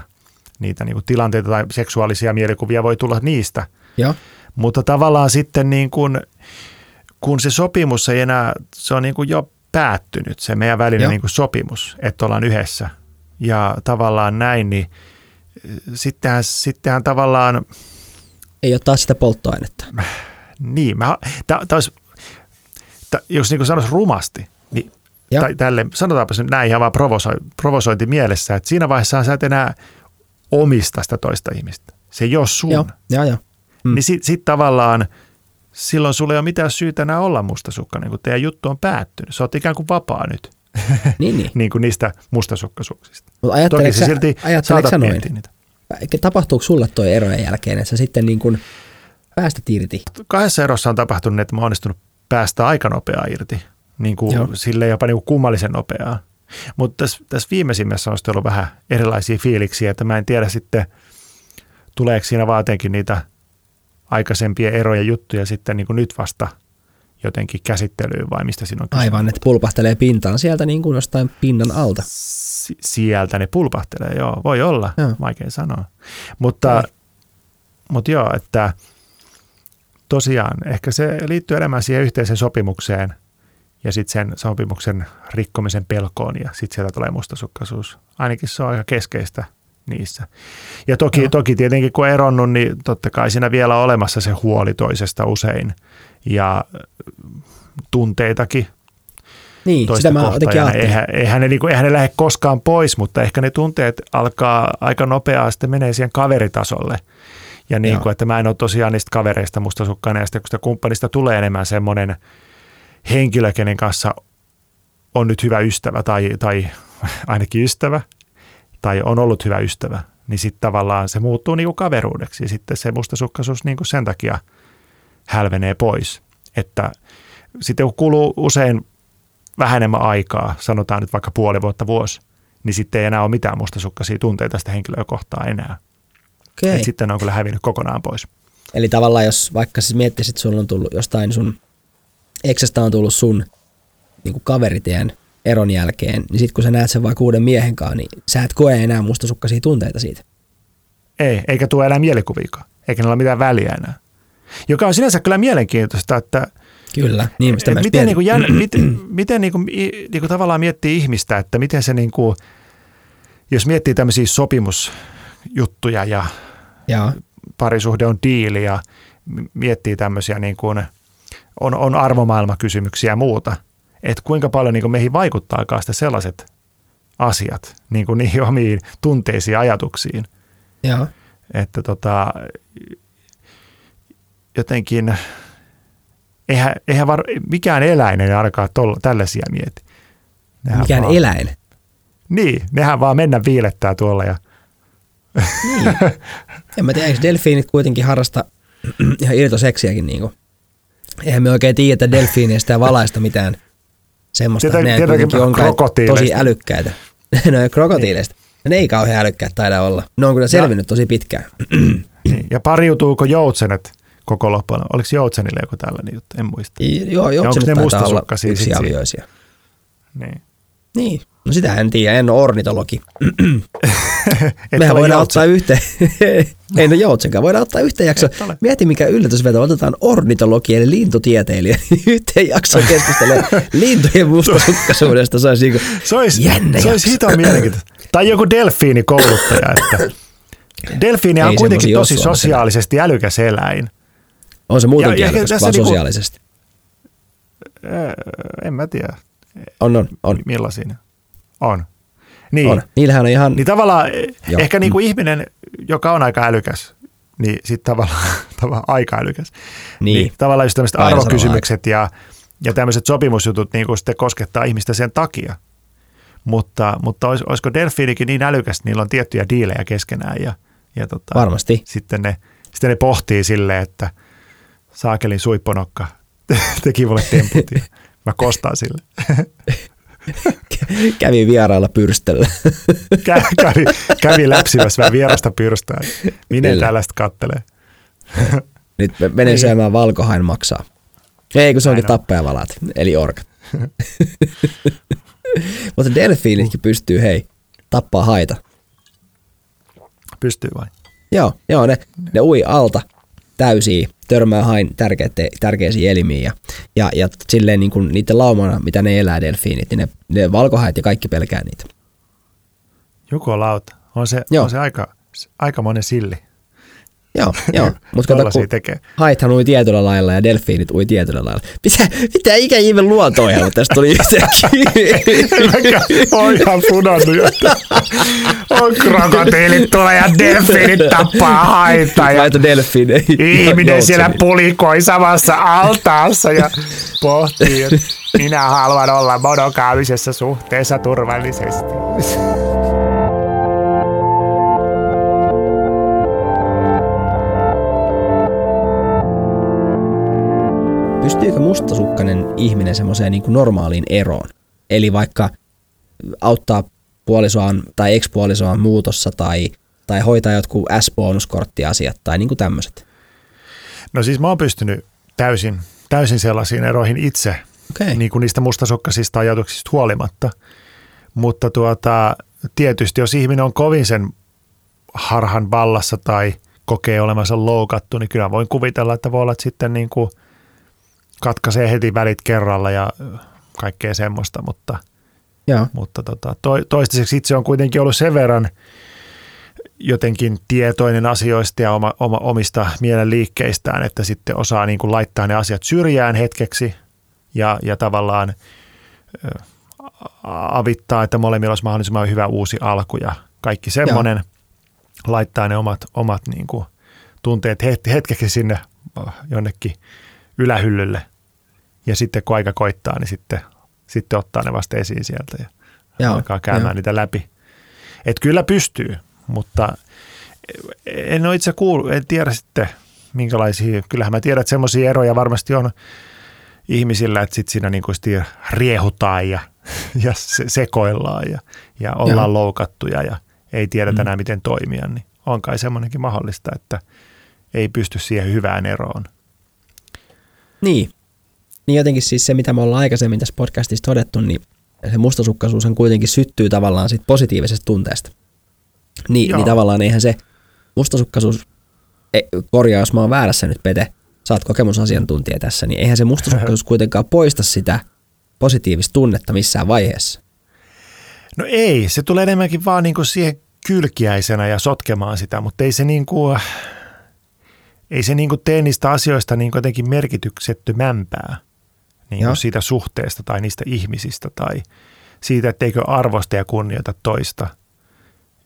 niitä niin kuin tilanteita tai seksuaalisia mielikuvia voi tulla niistä. Ja. Mutta tavallaan sitten niin kuin, kun se sopimus ei enää, se on niin kuin jo päättynyt, se meidän välinen niin kuin sopimus, että ollaan yhdessä. Ja tavallaan näin, niin – sittenhän, sittenhän tavallaan... Ei ole taas sitä polttoainetta. Niin, mä, tää, tää olisi, tää, jos niin sanoisi rumasti, niin tai tälle, sanotaanpa se näin ihan vaan provoso, provosointi mielessä, että siinä vaiheessa sä et enää omista sitä toista ihmistä. Se ei ole sun. Joo, joo, joo. Mm. Niin sitten sit tavallaan silloin sulla ei ole mitään syytä enää olla mustasukkainen, kun teidän juttu on päättynyt. Sä oot ikään kuin vapaa nyt. Niin, niin. niin kuin niistä mustasukkaisuuksista. Mutta ajatteleeko sä, silti sä noin? Niitä. Tapahtuuko sulle tuo erojen jälkeen, että sä sitten niin kuin päästät irti? Kahdessa erossa on tapahtunut, että mä oon onnistunut päästä aika nopeaa irti. Niin kuin sille jopa niin kuin kummallisen nopeaa. Mutta tässä, tässä viimeisimmässä on ollut vähän erilaisia fiiliksiä, että mä en tiedä sitten, tuleeko siinä vaan jotenkin niitä aikaisempia eroja juttuja sitten niin kuin nyt vasta jotenkin käsittelyyn vai mistä siinä on kyse? Aivan, että pulpahtelee pintaan sieltä niin kuin jostain pinnan alta. Si- sieltä ne pulpahtelee, joo. Voi olla, joo. vaikea sanoa. Mutta, mutta joo, että tosiaan ehkä se liittyy enemmän siihen yhteiseen sopimukseen ja sitten sen sopimuksen rikkomisen pelkoon ja sitten sieltä tulee mustasukkaisuus. Ainakin se on aika keskeistä niissä. Ja toki, toki tietenkin kun eronnut, niin totta kai siinä vielä on olemassa se huoli toisesta usein ja tunteitakin niin, toista sitä mä kohtaan. Eihän, eihän, ne, niin eihän ne lähde koskaan pois, mutta ehkä ne tunteet alkaa aika nopeasti menee siihen kaveritasolle. Ja niin kuin, että mä en ole tosiaan niistä kavereista sitten kun sitä kumppanista tulee enemmän semmoinen henkilö, kenen kanssa on nyt hyvä ystävä tai, tai ainakin ystävä, tai on ollut hyvä ystävä, niin sitten tavallaan se muuttuu niin kuin kaveruudeksi. Ja sitten se mustasukkaisuus niin kuin sen takia hälvenee pois. Että sitten kun kuluu usein vähän enemmän aikaa, sanotaan nyt vaikka puoli vuotta vuosi, niin sitten ei enää ole mitään mustasukkaisia tunteita sitä henkilöä kohtaan enää. Okei. Et sitten ne on kyllä hävinnyt kokonaan pois. Eli tavallaan jos vaikka siis miettisit, että sulla on tullut jostain sun eksestä on tullut sun niin kuin kaveritien eron jälkeen, niin sitten kun sä näet sen vaikka uuden miehen kanssa, niin sä et koe enää mustasukkaisia tunteita siitä. Ei, eikä tule enää mielikuviikaan, eikä niillä ole mitään väliä enää. Joka on sinänsä kyllä mielenkiintoista, että Kyllä, niin sitä mä just miten, niin kuin, jän, miten, miten niin kuin, niin kuin tavallaan miettii ihmistä, että miten se niin kuin, jos miettii tämmöisiä sopimusjuttuja ja Joo, parisuhde on diili ja miettii tämmöisiä niin kuin, on, on arvomaailmakysymyksiä ja muuta, että kuinka paljon niin kuin meihin vaikuttaakaan sitten sellaiset asiat niin kuin niihin omiin tunteisiin ja ajatuksiin, joo. että tota, jotenkin eihän, eihän var, mikään eläin ei alkaa tol, tällaisia mieti. Nehän Mikään vaan, eläin. Niin, nehän vaan mennä viilettää tuolla ja Niin. en mä tiedä, eikö delfiinit kuitenkin harrasta ihan irtoseksiäkin niinku. Eihän me oikein tiedä, että delfiineistä ja valaista mitään semmoista. Tiedä- ne tiedätkö kuitenkin on tosi älykkäitä. no ja krokotiileista. Ne ei kauhean älykkäät taida olla. Ne on kyllä selvinnyt tosi pitkään. Niin. Ja pariutuuko joutsenet koko loppujen? Oliko joutsenille joku tällainen juttu? En muista. Joo, onko joutsenet ne taitaa olla mustasukkaisia sit siinä? yksiavioisia. Niin. Niin. No sitä en tiedä, en ole ornitologi. Mehän voidaan joutsen. ottaa yhteen, ei no joutsenkaan, voidaan ottaa yhteen jakso. Mieti mikä yllätysveto, otetaan ornitologi eli lintutieteilijä yhteen jakso keskustelee lintujen mustasukkaisuudesta. Se olisi niinku Se olisi, jännä se olisi hito mielenkiintoista. Tai joku delfiinikouluttaja, että delfiini on kuitenkin tosi sosiaalisesti älykäs eläin. On se muutenkin ja älykäs, vaan niinku- sosiaalisesti. En mä tiedä, On, on, on. millaisia ne on. Niin, on. Niillähän on ihan, niin tavallaan Joo. Joo. ehkä niin kuin ihminen, joka on aika älykäs, niin sitten tavallaan, tavallaan aika älykäs. Niin. niin tavallaan just tämmöiset Aina arvokysymykset ja, ja tämmöiset sopimusjutut niin kuin sitten koskettaa ihmistä sen takia. Mutta, mutta olis, olisiko delfiinikin niin älykäs, että niillä on tiettyjä diilejä keskenään ja, ja tota, varmasti. sitten, ne, sitten ne pohtii silleen, että saakelin suipponokka teki mulle temput ja mä kostaan sille. Kävi vierailla pyrstöllä. Kä- kävi, kävi läpsimässä vähän vierasta pyrstää. Minä Kyllä. tällaista kattelee. Nyt me menen syömään valkohain maksaa. Ei, kun se onkin tappajavalat, eli orkat. Mutta delfiinitkin pystyy, hei, tappaa haita. Pystyy vain. Joo, joo ne, ne ui alta täysiä, törmää hain tärkeite, tärkeisiin elimiin ja, ja, ja silleen niin kuin niiden laumana, mitä ne elää delfiinit, niin ne, ne valkohait ja kaikki pelkää niitä. Joku lauta. On se, Joo. on se aika, aika monen silli. Joo, joo. Mutta kato, kun tekee. haithan ui tietyllä lailla ja delfiinit ui tietyllä lailla. Mitä, mitä ikä ihme luontoja, tästä tuli yhtäkkiä. on ihan pudonnut jo. On krokotiilit tulee ja delfiinit tappaa haita ja Laito delfiineihin. ihminen siellä Joutseniin. pulikoi samassa altaassa ja pohtii, että minä haluan olla monokaamisessa suhteessa turvallisesti. Mustasukkainen ihminen semmoiseen niin kuin normaaliin eroon? Eli vaikka auttaa puolisoaan tai ekspuolisoaan muutossa tai, tai hoitaa jotkut S-bonuskorttiasiat tai niin kuin tämmöiset. No siis mä oon pystynyt täysin, täysin sellaisiin eroihin itse, Okei. niin kuin niistä mustasukkaisista ajatuksista huolimatta. Mutta tuota, tietysti jos ihminen on kovin sen harhan vallassa tai kokee olevansa loukattu, niin kyllä voin kuvitella, että voi olla, että sitten niin kuin katkaisee heti välit kerralla ja kaikkea semmoista, mutta, Joo. mutta tota, to, toistaiseksi itse on kuitenkin ollut sen verran jotenkin tietoinen asioista ja oma, oma, omista mielen liikkeistään, että sitten osaa niin kuin laittaa ne asiat syrjään hetkeksi ja, ja tavallaan ö, avittaa, että molemmilla olisi mahdollisimman hyvä uusi alku ja kaikki semmoinen. Laittaa ne omat, omat niin kuin tunteet het- hetkeksi sinne jonnekin ylähyllylle ja sitten kun aika koittaa, niin sitten, sitten ottaa ne vasta esiin sieltä ja Joo, alkaa käymään joo. niitä läpi. Et kyllä pystyy, mutta en ole itse kuullut, en tiedä sitten minkälaisia, kyllähän mä tiedän, että semmoisia eroja varmasti on ihmisillä, että sitten siinä niin kuin riehutaan ja, ja se, sekoillaan ja, ja ollaan Joo. loukattuja ja ei tiedetä Mm. enää miten toimia, niin on kai semmoinenkin mahdollista, että ei pysty siihen hyvään eroon. Niin. Niin jotenkin siis se, mitä me ollaan aikaisemmin tässä podcastissa todettu, niin se mustasukkaisuus kuitenkin syttyy tavallaan siitä positiivisesta tunteesta. Niin, niin tavallaan eihän se mustasukkaisuus, e, korjaa jos mä oon väärässä nyt Pete, sä oot kokemusasiantuntija tässä, niin eihän se mustasukkaisuus kuitenkaan poista sitä positiivista tunnetta missään vaiheessa. No ei, se tulee enemmänkin vaan niin kuin siihen kylkiäisenä ja sotkemaan sitä, mutta ei se, niin kuin, ei se niin kuin tee niistä asioista niin jotenkin merkityksettömämpää niin kuin siitä suhteesta tai niistä ihmisistä tai siitä, etteikö arvosta ja kunnioita toista.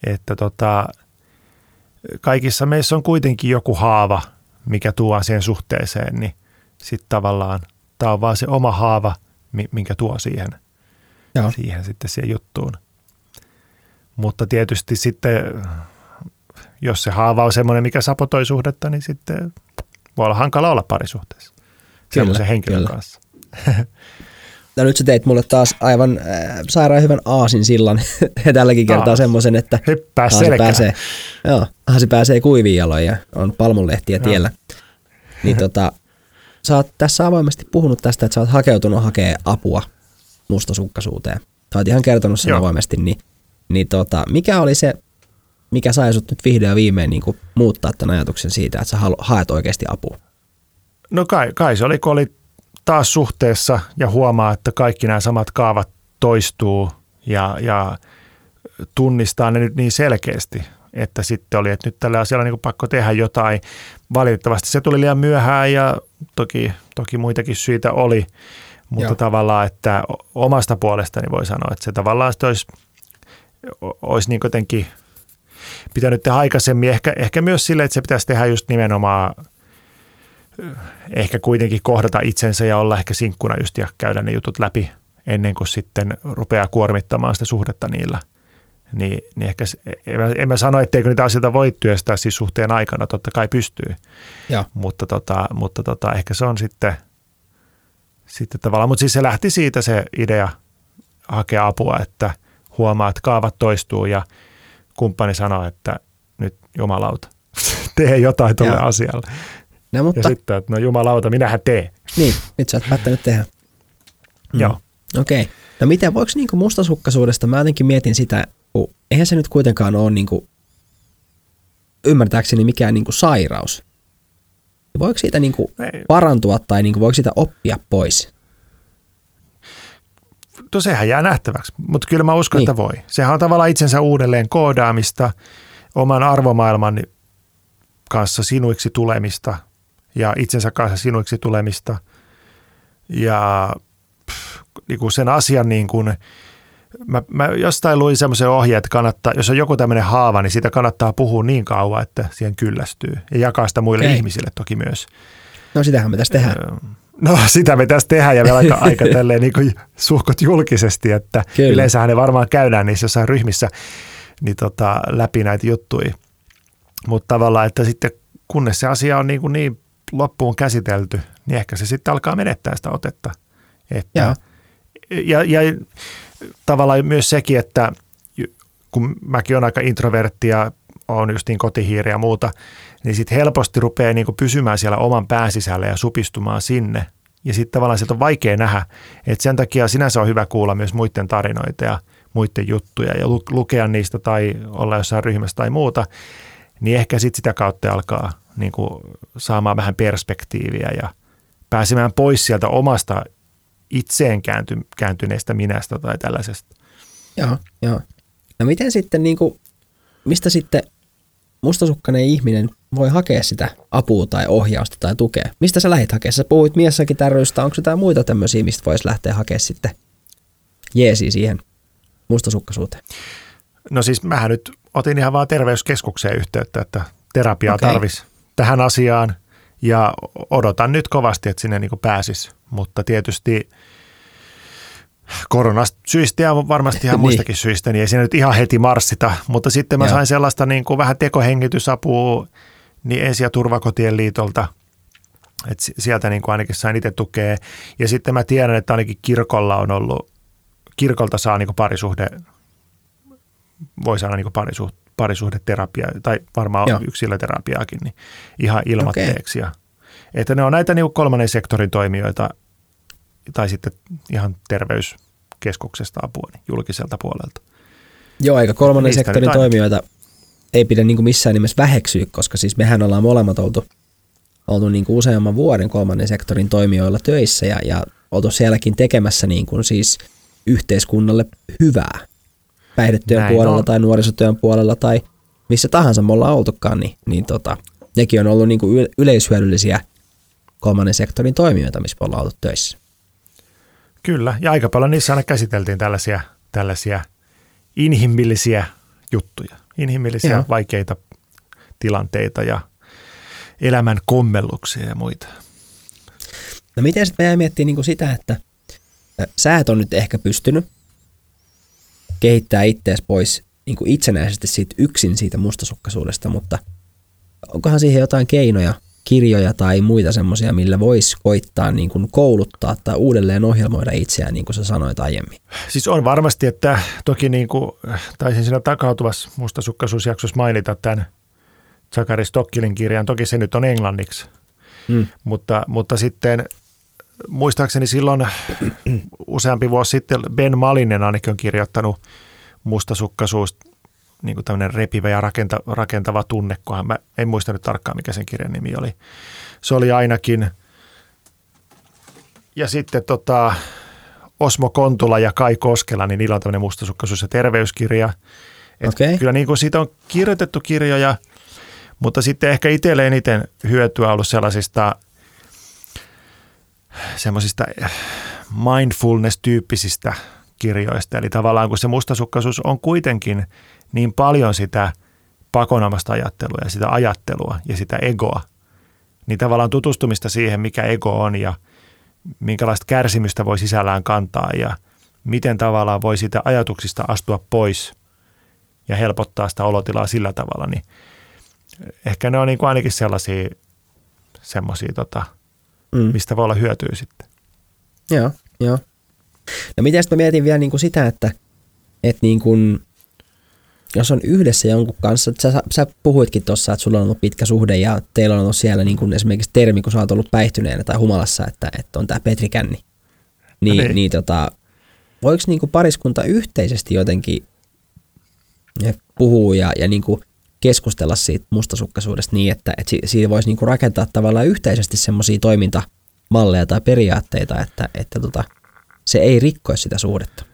Että tota, kaikissa meissä on kuitenkin joku haava, mikä tuo siihen suhteeseen, niin sitten tavallaan tämä on vaan se oma haava, minkä tuo siihen, Joo. siihen sitten siihen juttuun. Mutta tietysti sitten, jos se haava on semmoinen, mikä sapotoi suhdetta, niin sitten voi olla hankala olla parisuhteessa semmoisen henkilön kyllä. kanssa. No nyt sä teit mulle taas aivan äh, sairaan hyvän aasin sillan tälläkin kertaa semmoisen, että Hyppää aasi pääsee, joo, aasi pääsee kuiviin jaloin ja on palmunlehtiä tiellä. Niin tota, sä oot tässä avoimesti puhunut tästä, että sä oot hakeutunut hakea apua mustasukkaisuuteen. Sä oot ihan kertonut sen Joo. avoimesti, niin, niin tota, mikä oli se, mikä sai sut nyt vihdoin ja viimein niin muuttaa tämän ajatuksen siitä, että sä haet oikeasti apua? No kai, kai se oli, kun oli taas suhteessa ja huomaa, että kaikki nämä samat kaavat toistuu ja, ja tunnistaa ne nyt niin selkeästi, että sitten oli, että nyt tällä asialla on niin pakko tehdä jotain. Valitettavasti se tuli liian myöhään ja toki, toki muitakin syitä oli, mutta Joo. tavallaan, että omasta puolestani voi sanoa, että se tavallaan olisi, olisi niin jotenkin pitänyt tehdä aikaisemmin, ehkä, ehkä myös sille, että se pitäisi tehdä just nimenomaan ehkä kuitenkin kohdata itsensä ja olla ehkä sinkkuna just ja käydä ne jutut läpi ennen kuin sitten rupeaa kuormittamaan sitä suhdetta niillä – niin, niin ehkä en mä, en mä sano, etteikö niitä asioita voi työstää siis suhteen aikana, totta kai pystyy. Ja. Mutta, tota, mutta tota, ehkä se on sitten, sitten tavallaan, mutta siis se lähti siitä se idea hakea apua, että huomaa, että kaavat toistuu ja kumppani sanoo, että nyt jumalauta, tee jotain tuolle asialle. No, mutta... Ja sitten, että no jumalauta, minähän tee. Niin, nyt sä oot päättänyt tehdä. Mm. Joo. Okei. Okay. No miten, voiko niinku mustasukkaisuudesta, mä jotenkin mietin sitä, kun eihän se nyt kuitenkaan ole niin kuin, ymmärtääkseni mikään niin kuin sairaus. Voiko siitä niin kuin parantua tai niin kuin, voiko siitä oppia pois? No sehän jää nähtäväksi, mutta kyllä mä uskon, niin. että voi. Sehän on tavallaan itsensä uudelleen koodaamista, oman arvomaailman kanssa sinuiksi tulemista ja itsensä kanssa sinuiksi tulemista ja pff, niin kuin sen asian niin kuin – mä, mä jostain luin semmoisen ohjeen, että kannattaa, jos on joku tämmöinen haava, niin siitä kannattaa puhua niin kauan, että siihen kyllästyy. Ja jakaa sitä muille Ei. ihmisille toki myös. No sitähän me tässä tehdään. No sitä me tässä tehdään ja vielä aika, aika tälleen niin kuin suhkot julkisesti, että Kyllä. yleensähän ne varmaan käydään niissä jossain ryhmissä niin tota, läpi näitä juttuja. Mutta tavallaan, että sitten kunnes se asia on niin, kuin niin loppuun käsitelty, niin ehkä se sitten alkaa menettää sitä otetta. Että, ja. Ja, ja tavallaan myös sekin, että kun mäkin olen aika introvertti ja on just niin kotihiiri ja muuta, niin sitten helposti rupeaa niin pysymään siellä oman pään sisällä ja supistumaan sinne. Ja sitten tavallaan sieltä on vaikea nähdä, että sen takia sinänsä on hyvä kuulla myös muiden tarinoita ja muiden juttuja ja lukea niistä tai olla jossain ryhmässä tai muuta, niin ehkä sitten sitä kautta alkaa niin kuin saamaan vähän perspektiiviä ja pääsemään pois sieltä omasta itseen käänty, kääntyneestä minästä tai tällaisesta. Joo, joo. No miten sitten, niin kuin, mistä sitten mustasukkainen ihminen voi hakea sitä apua tai ohjausta tai tukea? Mistä sä lähit hakemaan? Sä puhuit miessäkin tärryistä, onko jotain muita tämmöisiä, mistä voisi lähteä hakemaan sitten jeesi siihen mustasukkaisuuteen? No siis mähän nyt otin ihan vaan terveyskeskukseen yhteyttä, että terapiaa okay. tarvis tähän asiaan ja odotan nyt kovasti, että sinne niin pääsisi mutta tietysti koronasyistä ja varmasti ihan niin. muistakin syistä, niin ei siinä nyt ihan heti marssita, mutta sitten mä Joo. sain sellaista niin kuin vähän tekohengitysapua niin ensi- ja turvakotien liitolta, että sieltä niin kuin ainakin sain itse tukea. Ja sitten mä tiedän, että ainakin kirkolla on ollut, kirkolta saa niin kuin parisuhde voi saada niin parisuht, parisuhdeterapiaa tai varmaan Joo. yksilöterapiaakin niin ihan ilmatteeksi. Okay. että ne on näitä niin kolmannen sektorin toimijoita tai sitten ihan terveyskeskuksesta apua niin julkiselta puolelta. Joo, eikä kolmannen Niistä sektorin toimijoita ei pidä niin kuin missään nimessä väheksyä, koska siis mehän ollaan molemmat oltu, oltu niin kuin useamman vuoden kolmannen sektorin toimijoilla töissä ja, ja oltu sielläkin tekemässä niin kuin siis yhteiskunnalle hyvää päihdetyön Näin puolella on. tai nuorisotyön puolella tai missä tahansa me ollaan oltukaan, niin, niin tota, nekin on ollut niin kuin yleishyödyllisiä kolmannen sektorin toimijoita, missä me ollaan oltu töissä. Kyllä, ja aika paljon niissä aina käsiteltiin tällaisia, tällaisia inhimillisiä juttuja, inhimillisiä Joo. vaikeita tilanteita ja elämän kommelluksia ja muita. No miten sitten meidän miettii niin kuin sitä, että sä et on nyt ehkä pystynyt kehittää ittees pois niin kuin itsenäisesti siitä yksin siitä mustasukkaisuudesta, mutta onkohan siihen jotain keinoja, kirjoja tai muita semmoisia, millä voisi koittaa niin kuin kouluttaa tai uudelleen ohjelmoida itseään, niin kuin sä sanoit aiemmin? Siis on varmasti, että toki niin kuin, taisin siinä takautuvassa mustasukkaisuusjaksossa mainita tämän Zakari Stokkilin kirjan, toki se nyt on englanniksi, hmm. mutta, mutta sitten muistaakseni silloin useampi vuosi sitten Ben Malinen ainakin on kirjoittanut mustasukkaisuus niin kuin tämmöinen repivä ja rakenta, rakentava tunne, kunhan mä en muista nyt tarkkaan, mikä sen kirjan nimi oli. Se oli ainakin. Ja sitten tota, Osmo Kontula ja Kai Koskela, niin niillä on tämmöinen mustasukkaisuus ja terveyskirja. Et okay. Kyllä niin kuin siitä on kirjoitettu kirjoja, mutta sitten ehkä itselle eniten hyötyä ollut sellaisista semmoisista mindfulness-tyyppisistä kirjoista. Eli tavallaan kun se mustasukkaisuus on kuitenkin niin paljon sitä pakonomasta ajattelua ja sitä ajattelua ja sitä egoa, niin tavallaan tutustumista siihen, mikä ego on ja minkälaista kärsimystä voi sisällään kantaa ja miten tavallaan voi sitä ajatuksista astua pois ja helpottaa sitä olotilaa sillä tavalla, niin ehkä ne on niin kuin ainakin sellaisia semmoisia, tota, mm. mistä voi olla hyötyä sitten. Joo, joo. No miten sitten mietin vielä niin kuin sitä, että, että niin kuin, jos on yhdessä jonkun kanssa, sä, sä puhuitkin tuossa, että sulla on ollut pitkä suhde ja teillä on ollut siellä niin kuin esimerkiksi termi, kun sä oot ollut päihtyneenä tai humalassa, että, että on tämä Petrikänni. Niin, no niin. niin tota, voiko niin kuin pariskunta yhteisesti jotenkin puhua ja, ja niin kuin keskustella siitä mustasukkaisuudesta niin, että, että siitä voisi niin kuin rakentaa tavallaan yhteisesti semmoisia toimintamalleja tai periaatteita, että, että tota, se ei rikkoisi sitä suhdetta.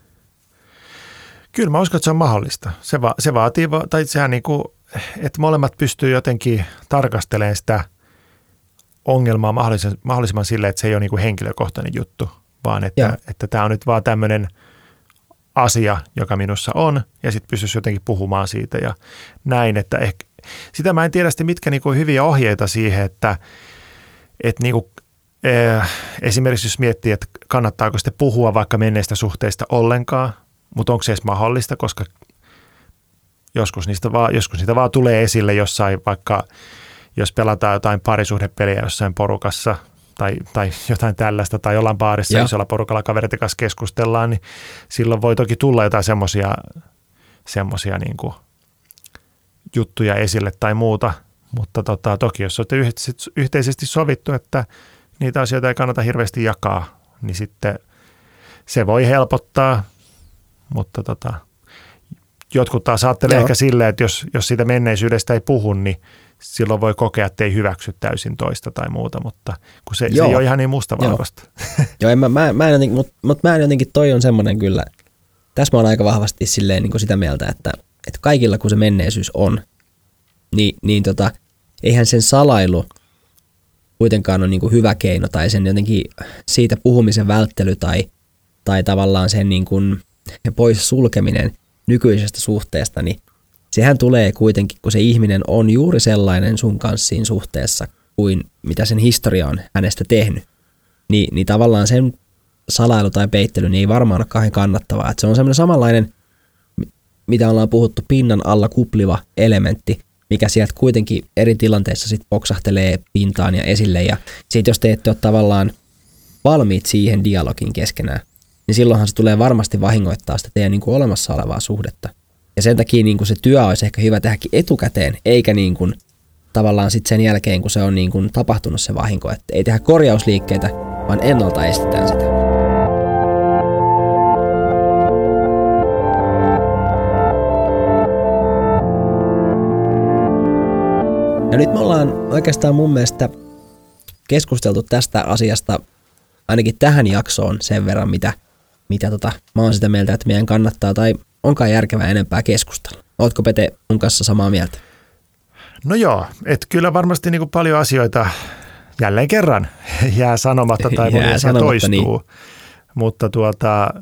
Kyllä mä uskon, että se on mahdollista. Se, va, se vaatii, tai sehän niin kuin, että molemmat pystyy jotenkin tarkastelemaan sitä ongelmaa mahdollisimman, mahdollisimman sille, että se ei ole niin kuin henkilökohtainen juttu, vaan että, että tämä on nyt vaan tämmöinen asia, joka minussa on, ja sitten pystyisi jotenkin puhumaan siitä ja näin, että ehkä, sitä mä en tiedä sitten mitkä niin kuin hyviä ohjeita siihen, että, että niin kuin, eh, esimerkiksi jos miettii, että kannattaako sitten puhua vaikka menneistä suhteista ollenkaan, mutta onko se edes mahdollista, koska joskus niistä, vaan, joskus niitä vaan tulee esille jossain vaikka, jos pelataan jotain parisuhdepeliä jossain porukassa tai, tai jotain tällaista, tai jollain baarissa, jos ollaan porukalla kavereiden kanssa keskustellaan, niin silloin voi toki tulla jotain semmoisia semmosia niin juttuja esille tai muuta, mutta tota, toki jos olette yhteisesti sovittu, että niitä asioita ei kannata hirveästi jakaa, niin sitten se voi helpottaa. Mutta tota, jotkut taas ajattelee ehkä silleen, että jos, jos siitä menneisyydestä ei puhu, niin silloin voi kokea, että ei hyväksy täysin toista tai muuta, mutta kun se, se ei ole ihan niin mustavalkoista. Joo, Joo en mä, mä, mä en jotenkin, mutta, mutta mä en jotenkin, toi on semmoinen kyllä, tässä mä oon aika vahvasti silleen niin kuin sitä mieltä, että, että kaikilla kun se menneisyys on, niin, niin tota, eihän sen salailu kuitenkaan ole niin kuin hyvä keino tai sen jotenkin siitä puhumisen välttely tai, tai tavallaan sen niin kuin – pois sulkeminen nykyisestä suhteesta, niin sehän tulee kuitenkin, kun se ihminen on juuri sellainen sun kanssa siinä suhteessa kuin mitä sen historia on hänestä tehnyt. Ni, niin tavallaan sen salailu tai peittely niin ei varmaan ole kahden kannattavaa. Että se on semmoinen samanlainen, mitä ollaan puhuttu, pinnan alla kupliva elementti, mikä sieltä kuitenkin eri tilanteissa sitten poksahtelee pintaan ja esille. Ja sitten jos te ette ole tavallaan valmiit siihen dialogin keskenään, niin silloinhan se tulee varmasti vahingoittaa sitä teidän niin kuin olemassa olevaa suhdetta. Ja sen takia niin kuin se työ olisi ehkä hyvä tehdäkin etukäteen, eikä niin kuin tavallaan sitten sen jälkeen, kun se on niin kuin tapahtunut se vahinko. Että ei tehdä korjausliikkeitä, vaan ennalta estetään sitä. Ja nyt me ollaan oikeastaan mun mielestä keskusteltu tästä asiasta ainakin tähän jaksoon sen verran, mitä, mitä tota, mä oon sitä mieltä, että meidän kannattaa tai onkaan järkevää enempää keskustella. Ootko Pete mun kanssa samaa mieltä? No joo, että kyllä varmasti niin paljon asioita jälleen kerran jää sanomatta tai Jää sanomatta, toistuu. niin. Mutta tuota,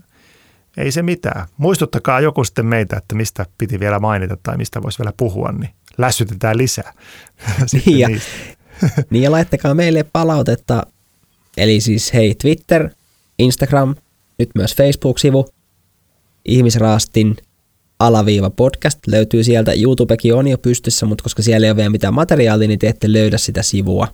ei se mitään. Muistuttakaa joku sitten meitä, että mistä piti vielä mainita tai mistä voisi vielä puhua, niin lässytetään lisää. Niin ja, niin ja laittakaa meille palautetta. Eli siis hei Twitter, Instagram, nyt myös Facebook-sivu, Ihmisraastin alaviiva podcast löytyy sieltä. YouTubekin on jo pystyssä, mutta koska siellä ei ole vielä mitään materiaalia, niin te ette löydä sitä sivua.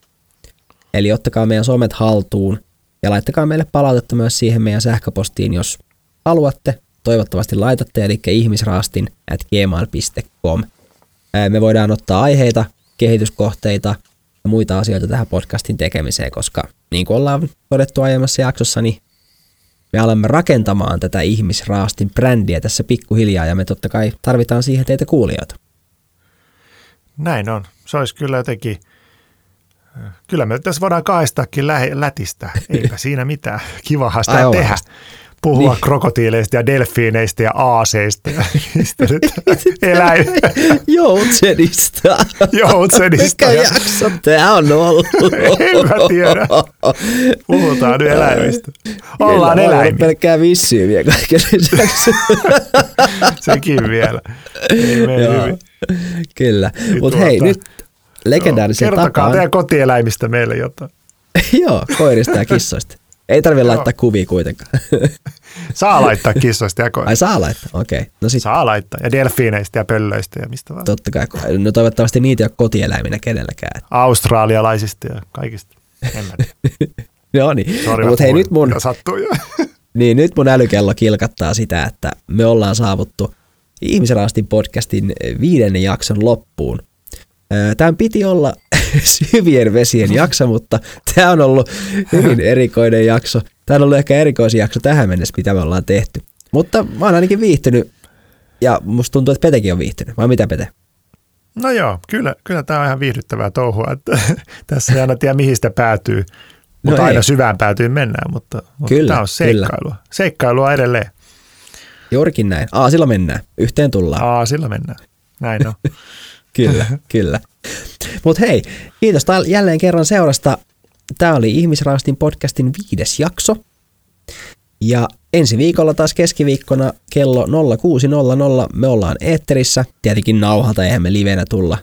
Eli ottakaa meidän somet haltuun ja laittakaa meille palautetta myös siihen meidän sähköpostiin, jos haluatte. Toivottavasti laitatte, eli ihmisraastin at gmail.com. Me voidaan ottaa aiheita, kehityskohteita ja muita asioita tähän podcastin tekemiseen, koska niin kuin ollaan todettu aiemmassa jaksossa, niin me alamme rakentamaan tätä ihmisraastin brändiä tässä pikkuhiljaa ja me totta kai tarvitaan siihen teitä kuulijoita. Näin on. Se olisi kyllä jotenkin, kyllä me tässä voidaan kahdestakin lä- lätistä. Eipä siinä mitään. Kivahan sitä Ai tehdä. oikeasti. Puhua Niin. krokotiileista ja delfiineistä ja aaseista ja mistä nyt eläin, Joutsenista. joutsenista. Mikä Ja, jakso tää on ollut? en mä tiedä. Puhutaan nyt eläimistä. Ollaan Kyllä, eläimiä. pelkkää vissyymiä kaiken lisäksi. Sekin vielä. Ei mene hyvin. Kyllä. Niin Mutta hei, tuota- nyt legendaarisen Kertokaa tapaan. teidän kotieläimistä meille jotain. Joo, koirista ja kissoista. Ei tarvi laittaa kuvia kuitenkaan. Saa laittaa kissoista ja koirista. Ai saa laittaa, okei. Okay. No sit Saa laittaa. Ja delfiineistä ja pöllöistä ja mistä vaan. totta kai. No toivottavasti niitä ei ole kotieläiminä kenelläkään. Australialaisista ja kaikista. En mä. No niin, Sori, no, mutta hei nyt mun, Sattuu jo. niin, nyt mun älykello kilkattaa sitä, että me ollaan saavuttu Ihmisraastin podcastin viidennen jakson loppuun. Tämän piti olla syvien vesien jakso, mutta tämä on ollut hyvin erikoinen jakso. Tämä on ollut ehkä erikoisin jakso tähän mennessä, mitä me ollaan tehty. Mutta mä oon ainakin viihtynyt ja musta tuntuu, että Petekin on viihtynyt. Vai mitä Pete? No joo, kyllä, kyllä tämä on ihan viihdyttävää touhua. Että tässä ei aina tiedä, mihin sitä päätyy. Mutta No aina ei. syvään päätyy mennään, mutta, mutta Kyllä, tämä on seikkailua. Seikkailua edelleen. Juurikin näin. Aa, sillä mennään. Yhteen tullaan. Aa, sillä mennään. Näin on. Kyllä, kyllä. Mutta hei, kiitos jälleen kerran seurasta. Tämä oli Ihmisraastin podcastin viides jakso. Ja ensi viikolla taas keskiviikkona kello 06.00 me ollaan eetterissä. Tietenkin nauhalta, eihän me livenä tulla.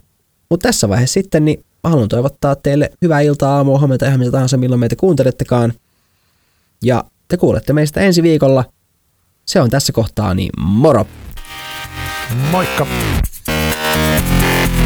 Mutta tässä vaiheessa sitten niin haluan toivottaa teille hyvää iltaa, aamua, huomenta, ihan mitä tahansa, milloin meitä kuuntelettekaan. Ja te kuulette meistä ensi viikolla. Se on tässä kohtaa, niin moro! Moikka! Thank you.